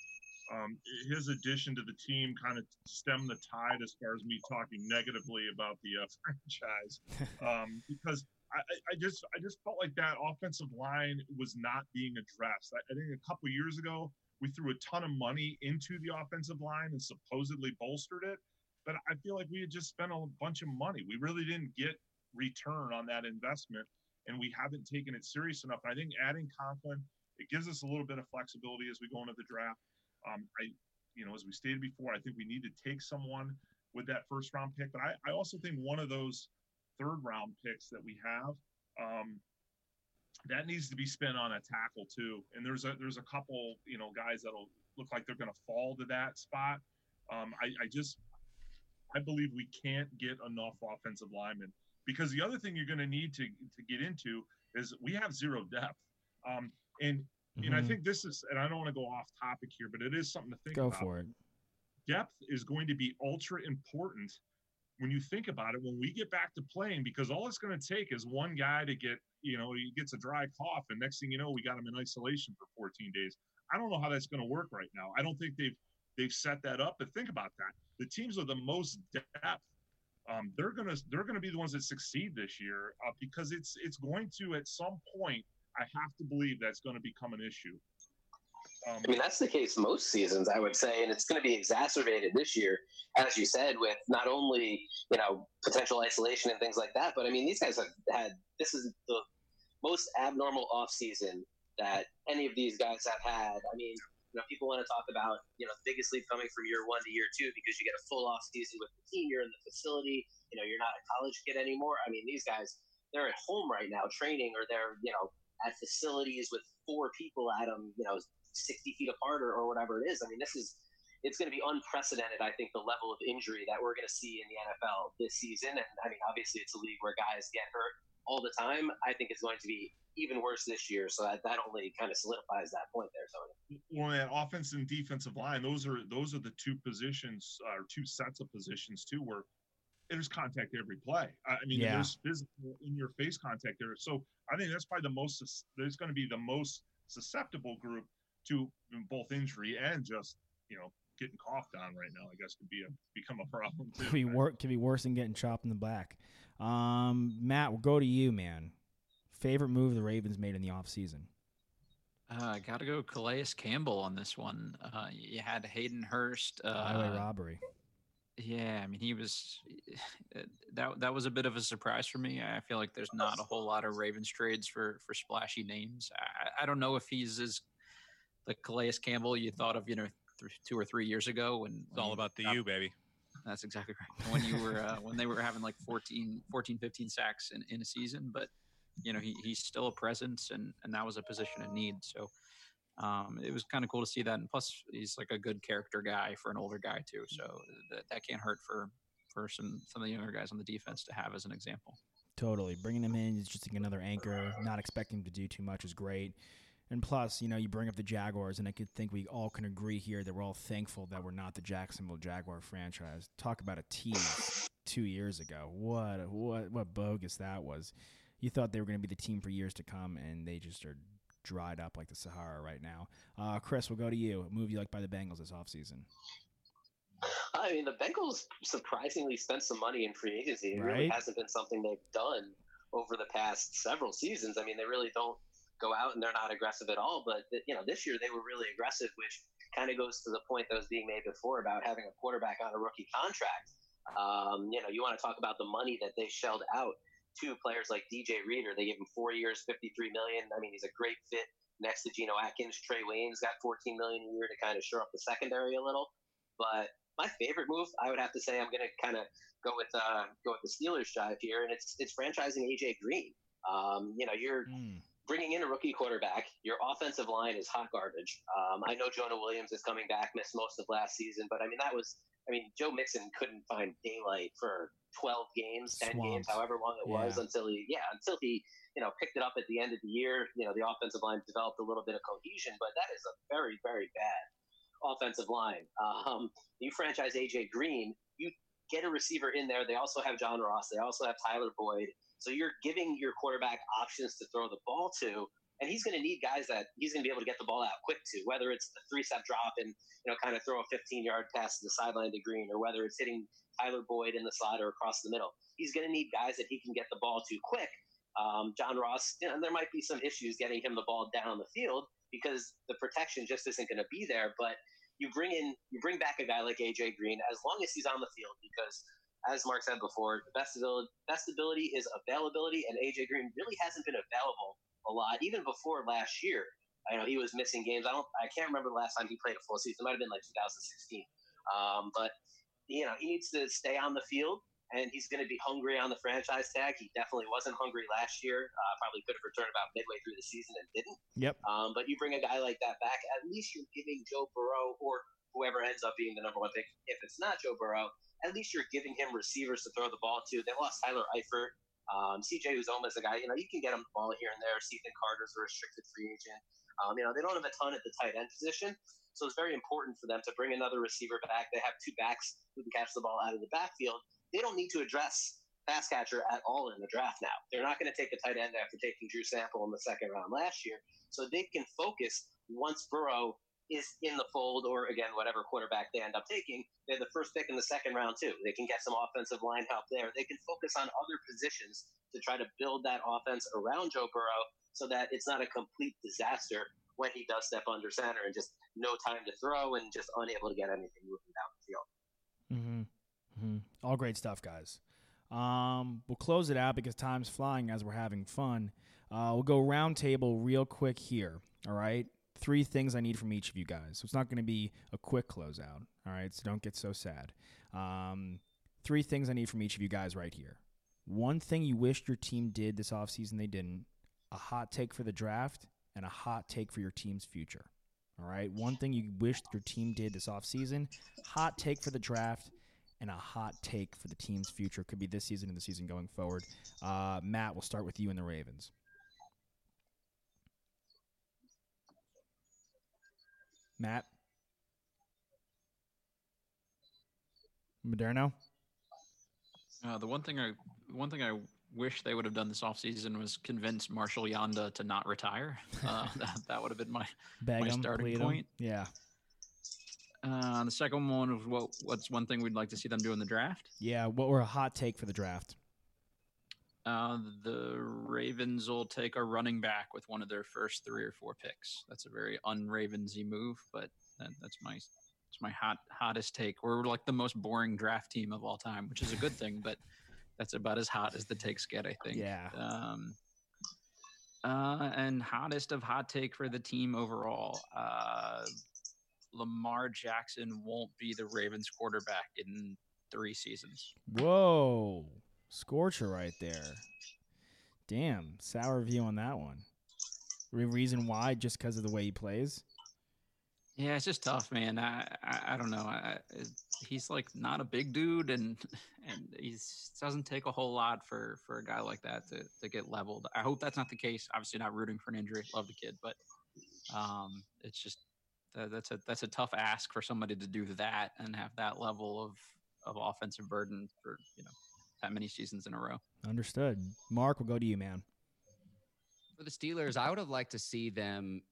um, his addition to the team kind of stemmed the tide as far as me talking negatively about the uh, franchise, um, because I, I, just I just felt like that offensive line was not being addressed. I, I think a couple years ago we threw a ton of money into the offensive line and supposedly bolstered it but I feel like we had just spent a bunch of money. We really didn't get return on that investment, and we haven't taken it serious enough. And I think adding Conklin it gives us a little bit of flexibility as we go into the draft. Um, I, you know, as we stated before, I think we need to take someone with that first round pick. But I, I also think one of those third round picks that we have, um, that needs to be spent on a tackle too. And there's a there's a couple, you know, guys that'll look like they're going to fall to that spot. Um, I, I just I believe we can't get enough offensive linemen because the other thing you're going to need to to get into is we have zero depth. Um, and mm-hmm. and I think this is, and I don't want to go off topic here, but it is something to think go about. Go for it. Depth is going to be ultra important when you think about it when we get back to playing because all it's going to take is one guy to get you know he gets a dry cough and next thing you know we got him in isolation for 14 days i don't know how that's going to work right now i don't think they've they've set that up but think about that the teams with the most depth, um, they're gonna they're gonna be the ones that succeed this year uh, because it's it's going to at some point. I have to believe that's going to become an issue. Um, I mean, that's the case most seasons, I would say, and it's going to be exacerbated this year, as you said, with not only you know potential isolation and things like that, but I mean, these guys have had this is the most abnormal off season that any of these guys have had. I mean, you know, people want to talk about, you know, the biggest leap coming from year one to year two because you get a full off season with the team. You're in the facility. You know, you're not a college kid anymore. I mean, these guys, they're at home right now training or they're, you know, at facilities with four people at them, you know, 60 feet apart or, or whatever it is. I mean, this is, it's going to be unprecedented, I think, the level of injury that we're going to see in the NFL this season. And I mean, obviously, it's a league where guys get hurt all the time. I think it's going to be even worse this year. So that, that only kind of solidifies that point there, Tony. Well, that offense and defensive line, those are those are the two positions uh, or two sets of positions too, where there's contact every play. I mean, yeah. there's physical in your face contact there. So I think that's probably the most. There's going to be the most susceptible group to both injury and just you know getting coughed on right now. I guess could be a become a problem too. Could be, wor- could be worse than getting chopped in the back. Um, Matt, we'll go to you, man favorite move the Ravens made in the offseason? Uh, I got to go Calais Campbell on this one. Uh, you had Hayden Hurst. Uh, Highway robbery. Yeah, I mean he was that that was a bit of a surprise for me. I feel like there's not a whole lot of Ravens trades for for splashy names. I, I don't know if he's as the Calais Campbell you thought of, you know, th- two or three years ago when it's all about the U, baby. That's exactly right. When you were uh, when they were having like 14, 14 15 sacks in, in a season, but you know, he, he's still a presence, and, and that was a position of need. So um, it was kind of cool to see that. And plus, he's like a good character guy for an older guy too, so that, that can't hurt for for some some of the younger guys on the defense to have as an example. Totally. Bringing him in is just like another anchor. Not expecting him to do too much is great. And plus, you know, you bring up the Jaguars, and I could think we all can agree here that we're all thankful that we're not the Jacksonville Jaguar franchise. Talk about a tease two years ago. What what what bogus that was. You thought they were going to be the team for years to come, and they just are dried up like the Sahara right now. Uh, Chris, we'll go to you. A move you like by the Bengals this offseason. I mean, the Bengals surprisingly spent some money in free agency. It Right. really hasn't been something they've done over the past several seasons. I mean, they really don't go out and they're not aggressive at all. But you know, this year they were really aggressive, which kind of goes to the point that was being made before about having a quarterback on a rookie contract. Um, you know, you want to talk about the money that they shelled out to players like DJ Reader. They gave him four years, fifty-three million. I mean, he's a great fit next to Geno Atkins. Trae Waynes got fourteen million a year to kind of shore up the secondary a little. But my favorite move, I would have to say, I'm going to kind of go with uh, go with the Steelers drive here, and it's it's franchising AJ Green. Um, you know, you're bringing in a rookie quarterback. Your offensive line is hot garbage. Um, I know Jonah Williams is coming back, missed most of last season, but I mean that was. I mean, Joe Mixon couldn't find daylight for 12 games, 10 games, however long it was, until he, yeah, until he, you know, picked it up at the end of the year. You know, the offensive line developed a little bit of cohesion, but that is a very, very bad offensive line. Um, you franchise AJ Green, you get a receiver in there. They also have John Ross. They also have Tyler Boyd. So you're giving your quarterback options to throw the ball to, and he's going to need guys that he's going to be able to get the ball out quick to, whether it's the three step drop and you know kind of throw a 15 yard pass to the sideline to Green, or whether it's hitting Tyler Boyd in the slot or across the middle. He's going to need guys that he can get the ball to quick. Um, John Ross, you know, there might be some issues getting him the ball down the field because the protection just isn't going to be there. But you bring in, you bring back a guy like AJ Green as long as he's on the field because, as Mark said before, the best ability, best ability is availability, and AJ Green really hasn't been available a lot, even before last year. I know he was missing games. I don't, I can't remember the last time he played a full season. It might have been like 2016. Um, but you know, he needs to stay on the field, and he's going to be hungry on the franchise tag. He definitely wasn't hungry last year. Uh, probably could have returned about midway through the season and didn't. Yep. Um, but you bring a guy like that back, at least you're giving Joe Burrow or whoever ends up being the number one pick. If it's not Joe Burrow, at least you're giving him receivers to throw the ball to. They lost Tyler Eifert. Um, CJ Uzomah is a guy, you know, you can get him the ball here and there. Cethan Carter's a restricted free agent. Um, you know, they don't have a ton at the tight end position. So it's very important for them to bring another receiver back. They have two backs who can catch the ball out of the backfield. They don't need to address pass catcher at all in the draft now. They're not going to take a tight end after taking Drew Sample in the second round last year. So they can focus once Burrow is in the fold, or again, whatever quarterback they end up taking. They're the first pick in the second round, too. They can get some offensive line help there. They can focus on other positions to try to build that offense around Joe Burrow so that it's not a complete disaster when he does step under center and just no time to throw and just unable to get anything moving down the field. Mm-hmm. hmm All great stuff, guys. Um, we'll close it out because time's flying as we're having fun. Uh, we'll go round table real quick here. All right. Three things I need from each of you guys. So it's not going to be a quick closeout. All right. So don't get so sad. Um, three things I need from each of you guys right here. One thing you wished your team did this offseason they didn't, a hot take for the draft, and a hot take for your team's future. All right. One thing you wish your team did this offseason, hot take for the draft, and a hot take for the team's future. Could be this season and the season going forward. Uh, Matt, we'll start with you and the Ravens. Matt? Moderno? Uh, the one thing I one thing I wish they would have done this offseason was convince Marshal Yanda to not retire. Uh, that, that would have been my Bag my 'em, starting point. Yeah. Uh, the second one was what what's one thing we'd like to see them do in the draft. Yeah. What were a hot take for the draft? Uh, the Ravens will take a running back with one of their first three or four picks. That's a very un-Ravensy move, but that, that's my it's my hot hottest take. We're like the most boring draft team of all time, which is a good thing, but that's about as hot as the takes get, I think. Yeah. Um, uh, and hottest of hot take for the team overall. Uh, Lamar Jackson won't be the Ravens quarterback in three seasons. Whoa. Scorcher right there. Damn. Sour view on that one. reason why? Just because of the way he plays? Yeah, it's just tough, man. I I, I don't know. I, he's like not a big dude, and and he doesn't take a whole lot for for a guy like that to to get leveled. I hope that's not the case. Obviously, not rooting for an injury. Love the kid, but um, it's just that, that's a that's a tough ask for somebody to do that and have that level of of offensive burden for you know that many seasons in a row. Understood. Mark, we'll go to you, man. For the Steelers, I would have liked to see them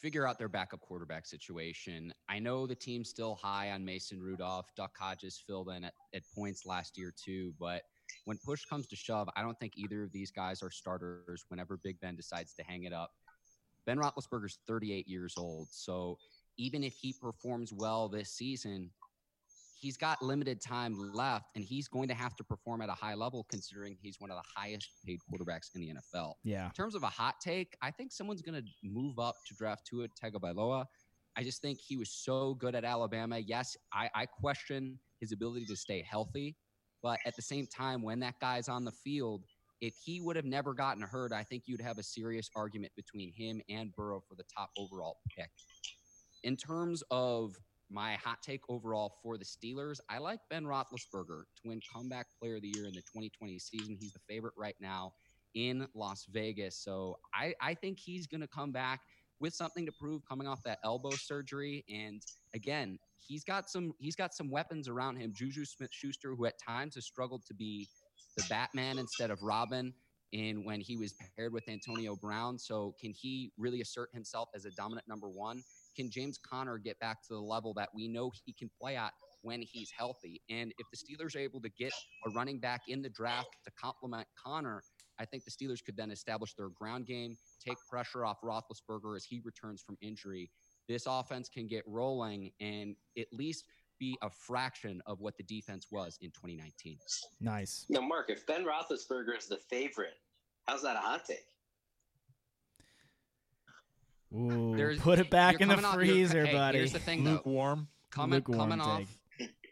figure out their backup quarterback situation. I know the team's still high on Mason Rudolph. Duck Hodges filled in at, at points last year too, but when push comes to shove, I don't think either of these guys are starters whenever Big Ben decides to hang it up. Ben Roethlisberger's 38 years old, so even if he performs well this season, he's got limited time left and he's going to have to perform at a high level considering he's one of the highest paid quarterbacks in the NFL. Yeah. In terms of a hot take, I think someone's going to move up to draft Tua Tagovailoa. I just think he was so good at Alabama. Yes, I, I question his ability to stay healthy, but at the same time, when that guy's on the field, if he would have never gotten hurt, I think you'd have a serious argument between him and Burrow for the top overall pick. In terms of my hot take overall for the Steelers, I like Ben Roethlisberger to win Comeback Player of the Year in the 2020 season. He's the favorite right now in Las Vegas. So I, I think he's going to come back with something to prove coming off that elbow surgery. And again, he's got some he's got some weapons around him. Juju Smith Schuster, who at times has struggled to be the Batman instead of Robin in when he was paired with Antonio Brown. So can he really assert himself as a dominant number one? Can James Conner get back to the level that we know he can play at when he's healthy? And if the Steelers are able to get a running back in the draft to complement Conner, I think the Steelers could then establish their ground game, take pressure off Roethlisberger as he returns from injury. This offense can get rolling and at least be a fraction of what the defense was in 2019. Nice. Now, Mark, if Ben Roethlisberger is the favorite, how's that a hot take? Ooh, There's, put it back in the freezer, hey, buddy. Here's the thing, lukewarm. Coming, lukewarm coming off,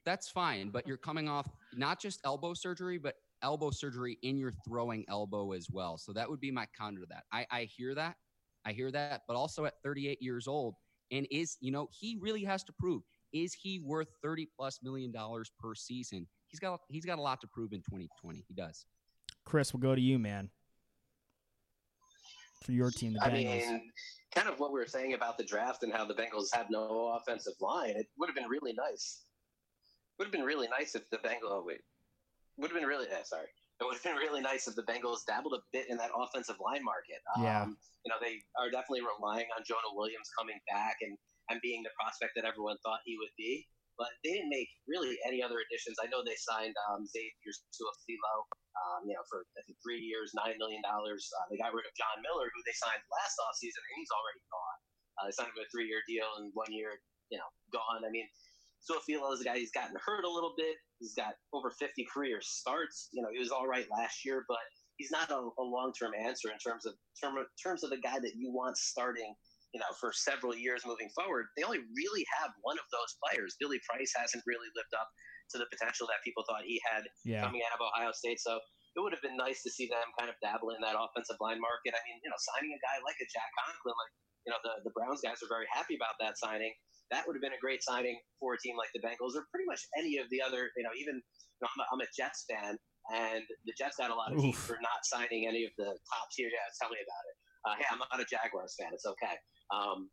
that's fine. But you're coming off not just elbow surgery, but elbow surgery in your throwing elbow as well. So that would be my counter to that. I, I hear that, I hear that, but also at 38 years old, and is you know he really has to prove is he worth 30 plus million dollars per season? He's got he's got a lot to prove in 2020. He does. Chris, we'll go to you, man. For your team, the Bengals. I mean, kind of what we were saying about the draft and how the Bengals have no offensive line. It would have been really nice. Would have been really nice if the Bengals. Oh wait, would have been really. Eh, sorry, it would have been really nice if the Bengals dabbled a bit in that offensive line market. Yeah. Um, you know, they are definitely relying on Jonah Williams coming back and and being the prospect that everyone thought he would be. But they didn't make really any other additions. I know they signed um, Xavier Su'a-Filo, um, you know, for I think three years, nine million dollars. Uh, they got rid of John Miller, who they signed last offseason, and he's already gone. Uh, they signed him a three-year deal, and one year, you know, gone. I mean, Su'a-Filo is a guy. He's gotten hurt a little bit. He's got over 50 career starts. You know, he was all right last year, but he's not a, a long-term answer in terms of term, terms of the guy that you want starting you know, for several years moving forward, they only really have one of those players. Billy Price hasn't really lived up to the potential that people thought he had yeah. coming out of Ohio State. So it would have been nice to see them kind of dabble in that offensive line market. I mean, you know, signing a guy like a Jack Conklin, like, you know, the, the Browns guys are very happy about that signing. That would have been a great signing for a team like the Bengals or pretty much any of the other, you know, even you know, I'm, a, I'm a Jets fan, and the Jets got a lot of heat for not signing any of the top tier. Yeah, tell me about it. Uh, hey, I'm not a Jaguars fan. It's okay. Um,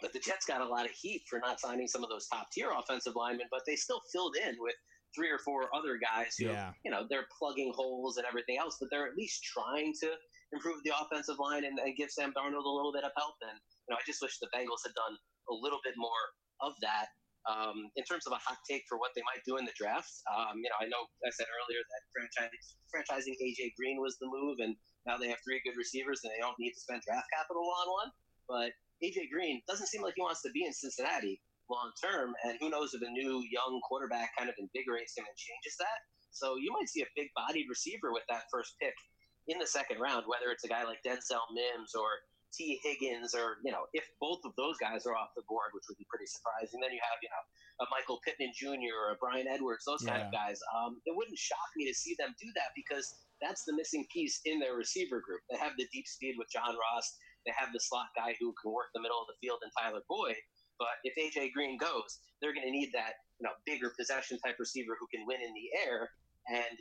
but the Jets got a lot of heat for not signing some of those top tier offensive linemen, but they still filled in with three or four other guys who, yeah. you know, they're plugging holes and everything else, but they're at least trying to improve the offensive line and, and give Sam Darnold a little bit of help. And, you know, I just wish the Bengals had done a little bit more of that. Um, in terms of a hot take for what they might do in the draft, um, you know, I know I said earlier that franchise, franchising AJ Green was the move, and now they have three good receivers and they don't need to spend draft capital on one. But AJ Green doesn't seem like he wants to be in Cincinnati long term, and who knows if a new young quarterback kind of invigorates him and changes that. So you might see a big bodied receiver with that first pick in the second round, whether it's a guy like Denzel Mims or Tee Higgins, or you know, if both of those guys are off the board, which would be pretty surprising. Then you have you know a Michael Pittman Jr. or a Bryan Edwards, those yeah. kind of guys. Um, it wouldn't shock me to see them do that because that's the missing piece in their receiver group. They have the deep speed with John Ross they have the slot guy who can work the middle of the field and Tyler Boyd. But if AJ Green goes, they're going to need that you know bigger possession type receiver who can win in the air. And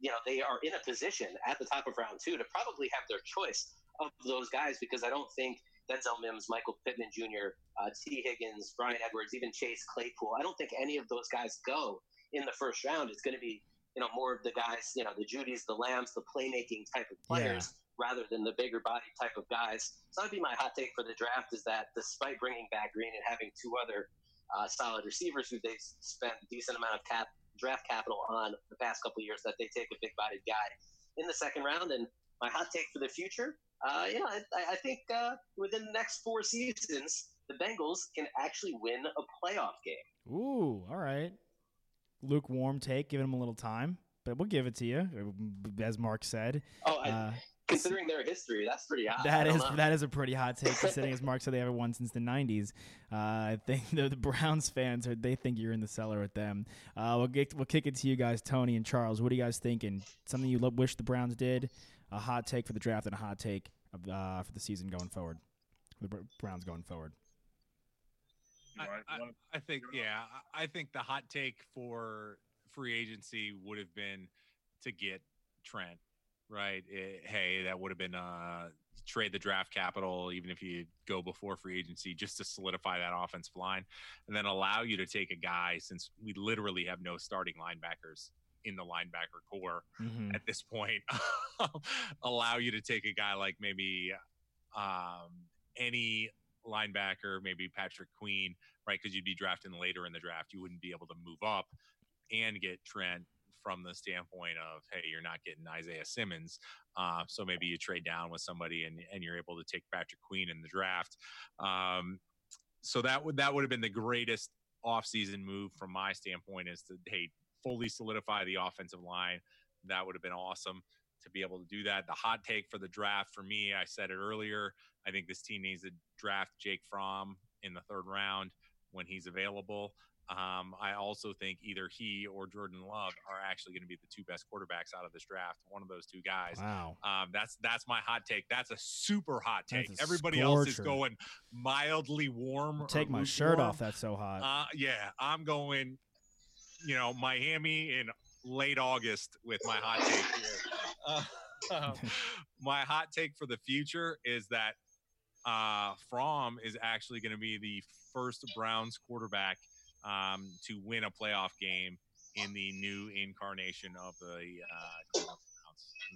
you know they are in a position at the top of round two to probably have their choice of those guys because I don't think Denzel Mims, Michael Pittman Jr., uh, Tee Higgins, Bryan Edwards, even Chase Claypool. I don't think any of those guys go in the first round. It's going to be you know more of the guys, you know, the Jeudys, the Lambs, the playmaking type of players. Yeah. Rather than the bigger body type of guys, so that'd be my hot take for the draft. Is that despite bringing back Green and having two other uh, solid receivers who they spent a decent amount of cap draft capital on the past couple years, that they take a big bodied guy in the second round. And my hot take for the future, uh, yeah, I, I think uh, within the next four seasons, the Bengals can actually win a playoff game. Ooh, all right. Lukewarm take, giving them a little time, but we'll give it to you, as Mark said. Oh, I, uh, considering their history, that's pretty hot. That is know. that is a pretty hot take. considering, as Mark said, they haven't won since the '90s. Uh, I think the, the, Browns fans are they think you're in the cellar with them. Uh, we'll get we'll kick it to you guys, Tony and Charles. What are you guys thinking? Something you wish the Browns did? a hot take for the draft and a hot take of, uh, for the season going forward. The Browns going forward. I, I, I, think, yeah, I think the hot take for free agency would have been to get Trent, right? It, hey, that would have been uh, trade the draft capital, even if you go before free agency, just to solidify that offensive line, and then allow you to take a guy since we literally have no starting linebackers in the linebacker corps mm-hmm. at this point allow you to take a guy like maybe um, any linebacker, maybe Patrick Queen, right? Because you'd be drafting later in the draft. You wouldn't be able to move up and get Trent from the standpoint of, hey, you're not getting Isaiah Simmons. Uh, so maybe you trade down with somebody and, and you're able to take Patrick Queen in the draft. Um, so that would that would have been the greatest offseason move from my standpoint is to hey fully solidify the offensive line. That would have been awesome to be able to do that. The hot take for the draft for me, I said it earlier. I think this team needs to draft Jake Fromm in the third round when he's available. Um, I also think either he or Jordan Love are actually going to be the two best quarterbacks out of this draft. One of those two guys. Wow. Um, that's that's my hot take. That's a super hot take. Everybody scorcher. else is going mildly warm. Take my shirt warm. off. That's so hot. Uh, yeah, I'm going you know Miami in late August with my hot take here. Uh, my hot take for the future is that uh, Fromm is actually going to be the first Browns quarterback um, to win a playoff game in the new incarnation of the uh,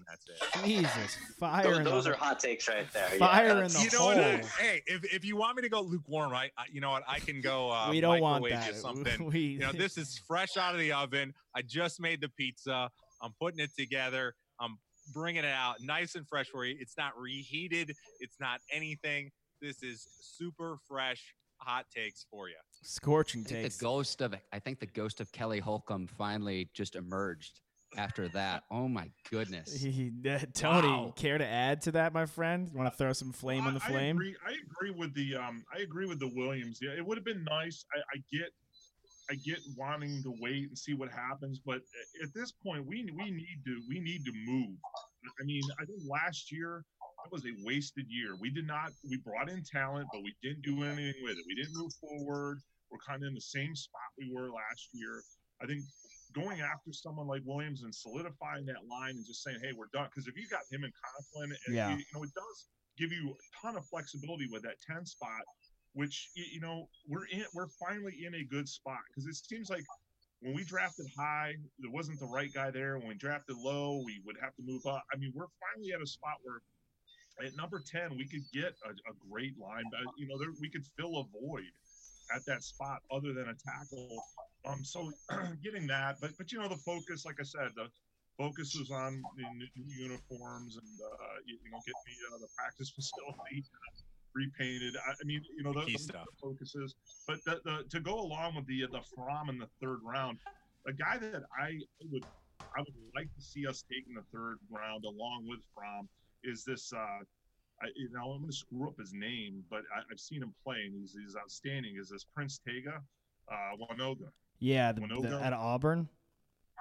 that's it. Jesus, fire! Those, those are hot takes right there. Fire yeah, in the you know hole. What, hey, if, if you want me to go lukewarm, I, I you know what I can go. Uh, we don't want that. Something. we, you know, this is fresh out of the oven. I just made the pizza. I'm putting it together. I'm bringing it out nice and fresh for you. It's not reheated. It's not anything. This is super fresh hot takes for you. Scorching takes. The ghost of I think the ghost of Kelly Holcomb finally just emerged after that. Oh my goodness. He, uh, Tony, wow. care to add to that, my friend? You want to throw some flame well, on the flame? I agree, I agree, with the um I agree with the Williams. Yeah, it would have been nice. I, I get I get wanting to wait and see what happens, but at this point we we need to we need to move. I mean, I think last year that was a wasted year. We did not we brought in talent, but we didn't do anything with it. We didn't move forward. We're kind of in the same spot we were last year. I think going after someone like Williams and solidifying that line and just saying, "Hey, we're done." Because if you got him and Conklin, yeah. you, you know, it does give you a ton of flexibility with that ten spot, which you know we're in. We're finally in a good spot because it seems like when we drafted high, there wasn't the right guy there. When we drafted low, we would have to move up. I mean, we're finally at a spot where at number 10, we could get a, a great line. But you know, there, we could fill a void at that spot other than a tackle um, so getting that, but but you know the focus, like I said, the focus was on the new uniforms and uh, you, you know get the uh, the practice facility repainted. I, I, mean, you know the, the, the focuses, but the, the, to go along with the the Fromm in the third round, a guy that I would I would like to see us take in the third round along with Fromm is this. Uh, I, you know, I'm going to screw up his name, but I, have seen him play and he's, he's outstanding. Is this Prince Tega, uh, Wanogho? Yeah, the, the, at Auburn.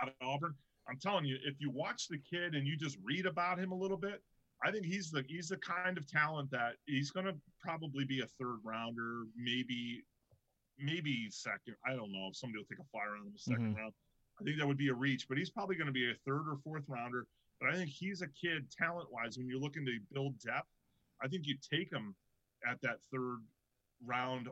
Out of Auburn. I'm telling you, if you watch the kid and you just read about him a little bit, I think he's the he's the kind of talent that he's going to probably be a third rounder, maybe maybe second. I don't know if somebody will take a flyer on him the 2nd Mhm. round. I think that would be a reach, but he's probably going to be a third or fourth rounder. But I think he's a kid talent wise. When you're looking to build depth, I think you take him at that third round,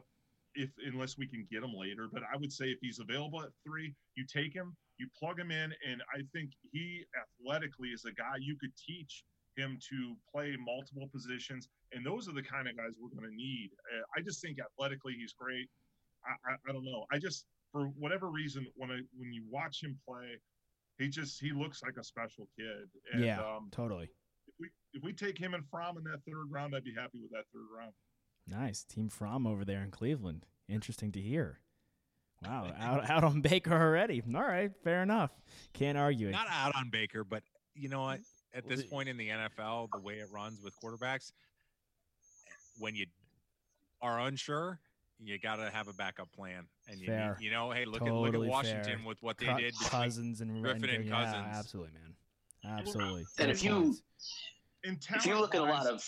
if unless we can get him later. But I would say if he's available at three, you take him, you plug him in, and I think he athletically is a guy you could teach him to play multiple positions, and those are the kind of guys we're going to need. Uh, I just think athletically he's great. I, I, I don't know. I just for whatever reason when I when you watch him play, he just he looks like a special kid. And, yeah, um, totally. if we if we take him and Fromm in that third round, I'd be happy with that third round. Nice. Team Fromm over there in Cleveland. Interesting to hear. Wow, out out on Baker already. All right, fair enough. Can't argue it. Not out on Baker, but you know what? At this point in the NFL, the way it runs with quarterbacks, when you are unsure, you got to have a backup plan. And you, Fair. you know, hey, look at look at Washington fair. with what they Cou- did. between Cousins and Griffin and yeah, Cousins. absolutely, man. Absolutely. And if you if you look at a lot of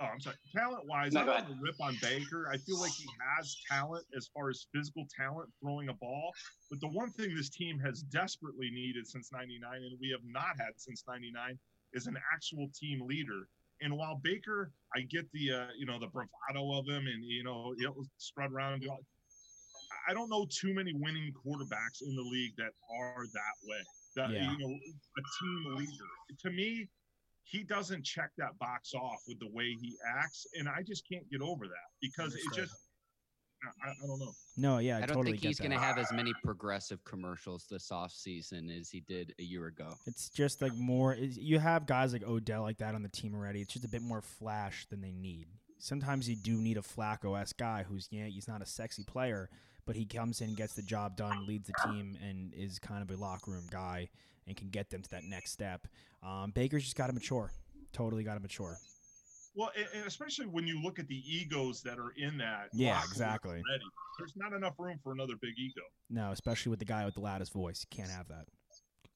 Oh, I'm sorry. Talent wise, No, I go don't want to rip on Baker. I feel like he has talent as far as physical talent throwing a ball. But the one thing this team has desperately needed since 99, and we have not had since 99, is an actual team leader. And while Baker, I get the uh, you know the bravado of him, and you know he'll strut around and do all. I don't know too many winning quarterbacks in the league that are that way. That Yeah. you know, a team leader. To me, he doesn't check that box off with the way he acts, and I just can't get over that because it just. I, I don't know. No, yeah, I, I don't totally think he's going to have as many progressive commercials this off season as he did a year ago. It's just like more. You have guys like Odell like that on the team already. It's just a bit more flash than they need. Sometimes you do need a Flacco s guy who's yeah he's not a sexy player, but he comes in, gets the job done, leads the team, and is kind of a locker room guy and can get them to that next step. Um, Baker's just got to mature. Totally got to mature. Well, and, especially when you look at the egos that are in that. Yeah, exactly. already, there's not enough room for another big ego. No, especially with the guy with the loudest voice. You can't have that.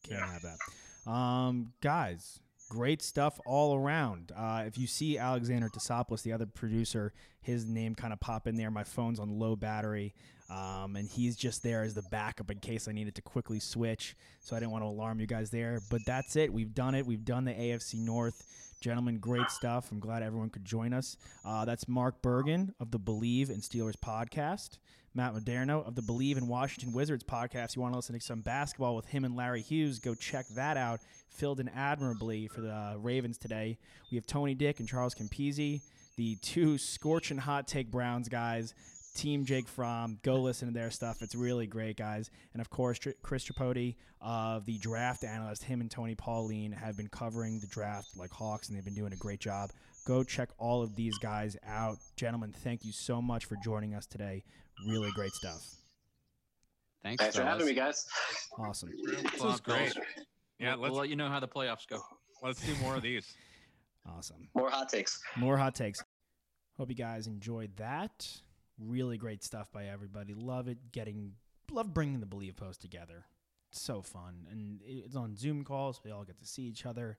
Can't Yeah. have that. Um, guys, great stuff all around. Uh, if you see Alexander Tasopoulos, the other producer, his name kind of pop in there. My phone's on low battery, um, and he's just there as the backup in case I needed to quickly switch. So I didn't want to alarm you guys there. But that's it. We've done it. We've done the AFC North. Gentlemen, great stuff. I'm glad everyone could join us. Uh, that's Mark Bergen of the Bleav in Steelers podcast. Matt Moderno of the Bleav in Washington Wizards podcast. You want to listen to some basketball with him and Larry Hughes? Go check that out. Filled in admirably for the uh, Ravens today. We have Tony Dick and Charles Campisi, the two scorching hot take Browns guys. Team Jake Fromm. Go listen to their stuff. It's really great, guys. And of course, Tr- Chris Tripodi of the Draft Analyst. Him and Tony Pauline have been covering the draft like hawks, and they've been doing a great job. Go check all of these guys out. Gentlemen, thank you so much for joining us today. Really great stuff. Thanks, Thanks for having me, guys. Awesome. This Well, was great. Yeah, we'll, we'll let you know how the playoffs go. let's do more of these. Awesome. More hot takes. More hot takes. Hope you guys enjoyed that. Really great stuff by everybody. Love it. Getting love bringing the Bleav post together. It's so fun, and it's on Zoom calls. We all get to see each other.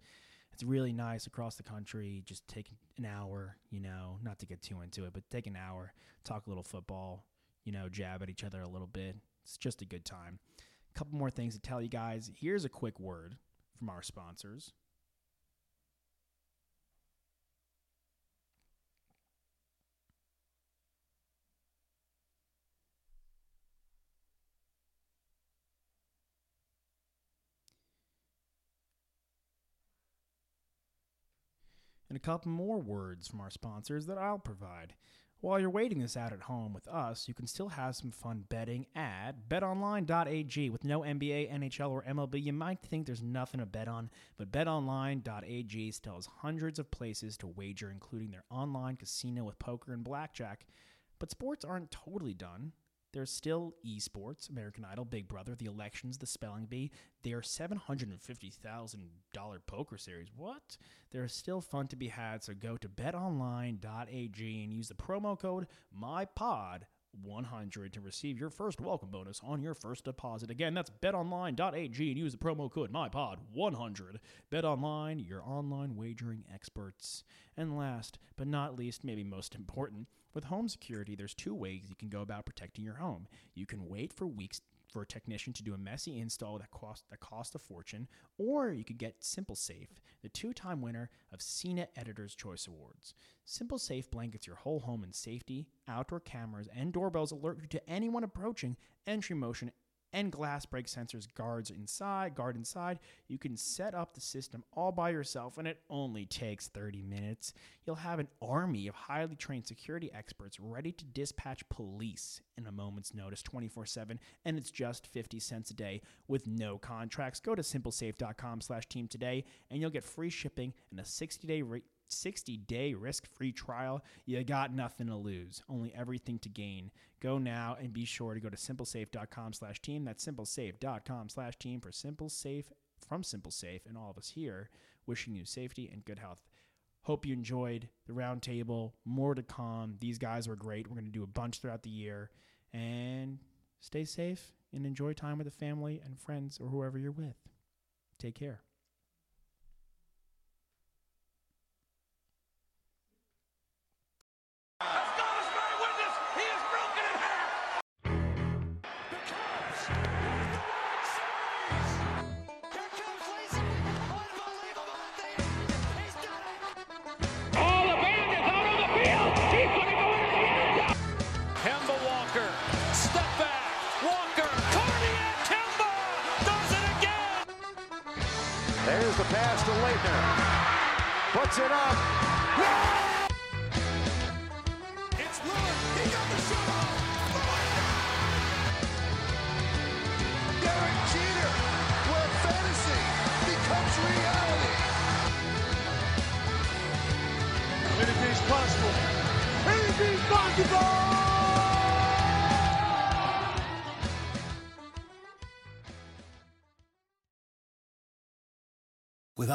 It's really nice across the country. Just take an hour, you know, not to get too into it, but take an hour, talk a little football, you know, jab at each other a little bit. It's just a good time. A couple more things to tell you guys. Here's a quick word from our sponsors. And a couple more words from our sponsors that I'll provide. While you're waiting this out at home with us, you can still have some fun betting at betonline.ag. With no NBA, NHL, or MLB, you might think there's nothing to bet on, but betonline.ag still has hundreds of places to wager, including their online casino with poker and blackjack. But sports aren't totally done. There's still esports, American Idol, Big Brother, the elections, the spelling bee, their $750,000 poker series. What? There's still fun to be had, so go to betonline.ag and use the promo code MyPod, 100 to receive your first welcome bonus on your first deposit. Again, that's betonline.ag and use the promo code MyPod100. BetOnline, your online wagering experts. And last but not least, maybe most important, with home security, there's two ways you can go about protecting your home. You can wait for weeks for a technician to do a messy install that cost that cost a fortune, or you could get SimpliSafe, the two-time winner of CNET Editor's Choice Awards. SimpliSafe blankets your whole home in safety. Outdoor cameras and doorbells alert you to anyone approaching. Entry motion and glass break sensors guards inside, guard inside. You can set up the system all by yourself and it only takes 30 minutes. You'll have an army of highly trained security experts ready to dispatch police in a moment's notice 24/7 and it's just 50 cents a day with no contracts. Go to simplisafe.com/team today and you'll get free shipping and a 60-day rate 60 day risk free trial, you got nothing to lose, only everything to gain. Go now and be sure to go to simplisafe.com slash team. That's simplisafe.com slash team for SimpliSafe from SimpliSafe and all of us here wishing you safety and good health. Hope you enjoyed the roundtable. More to come. These guys were great. We're going to do a bunch throughout the year. And stay safe and enjoy time with the family and friends or whoever you're with. Take care.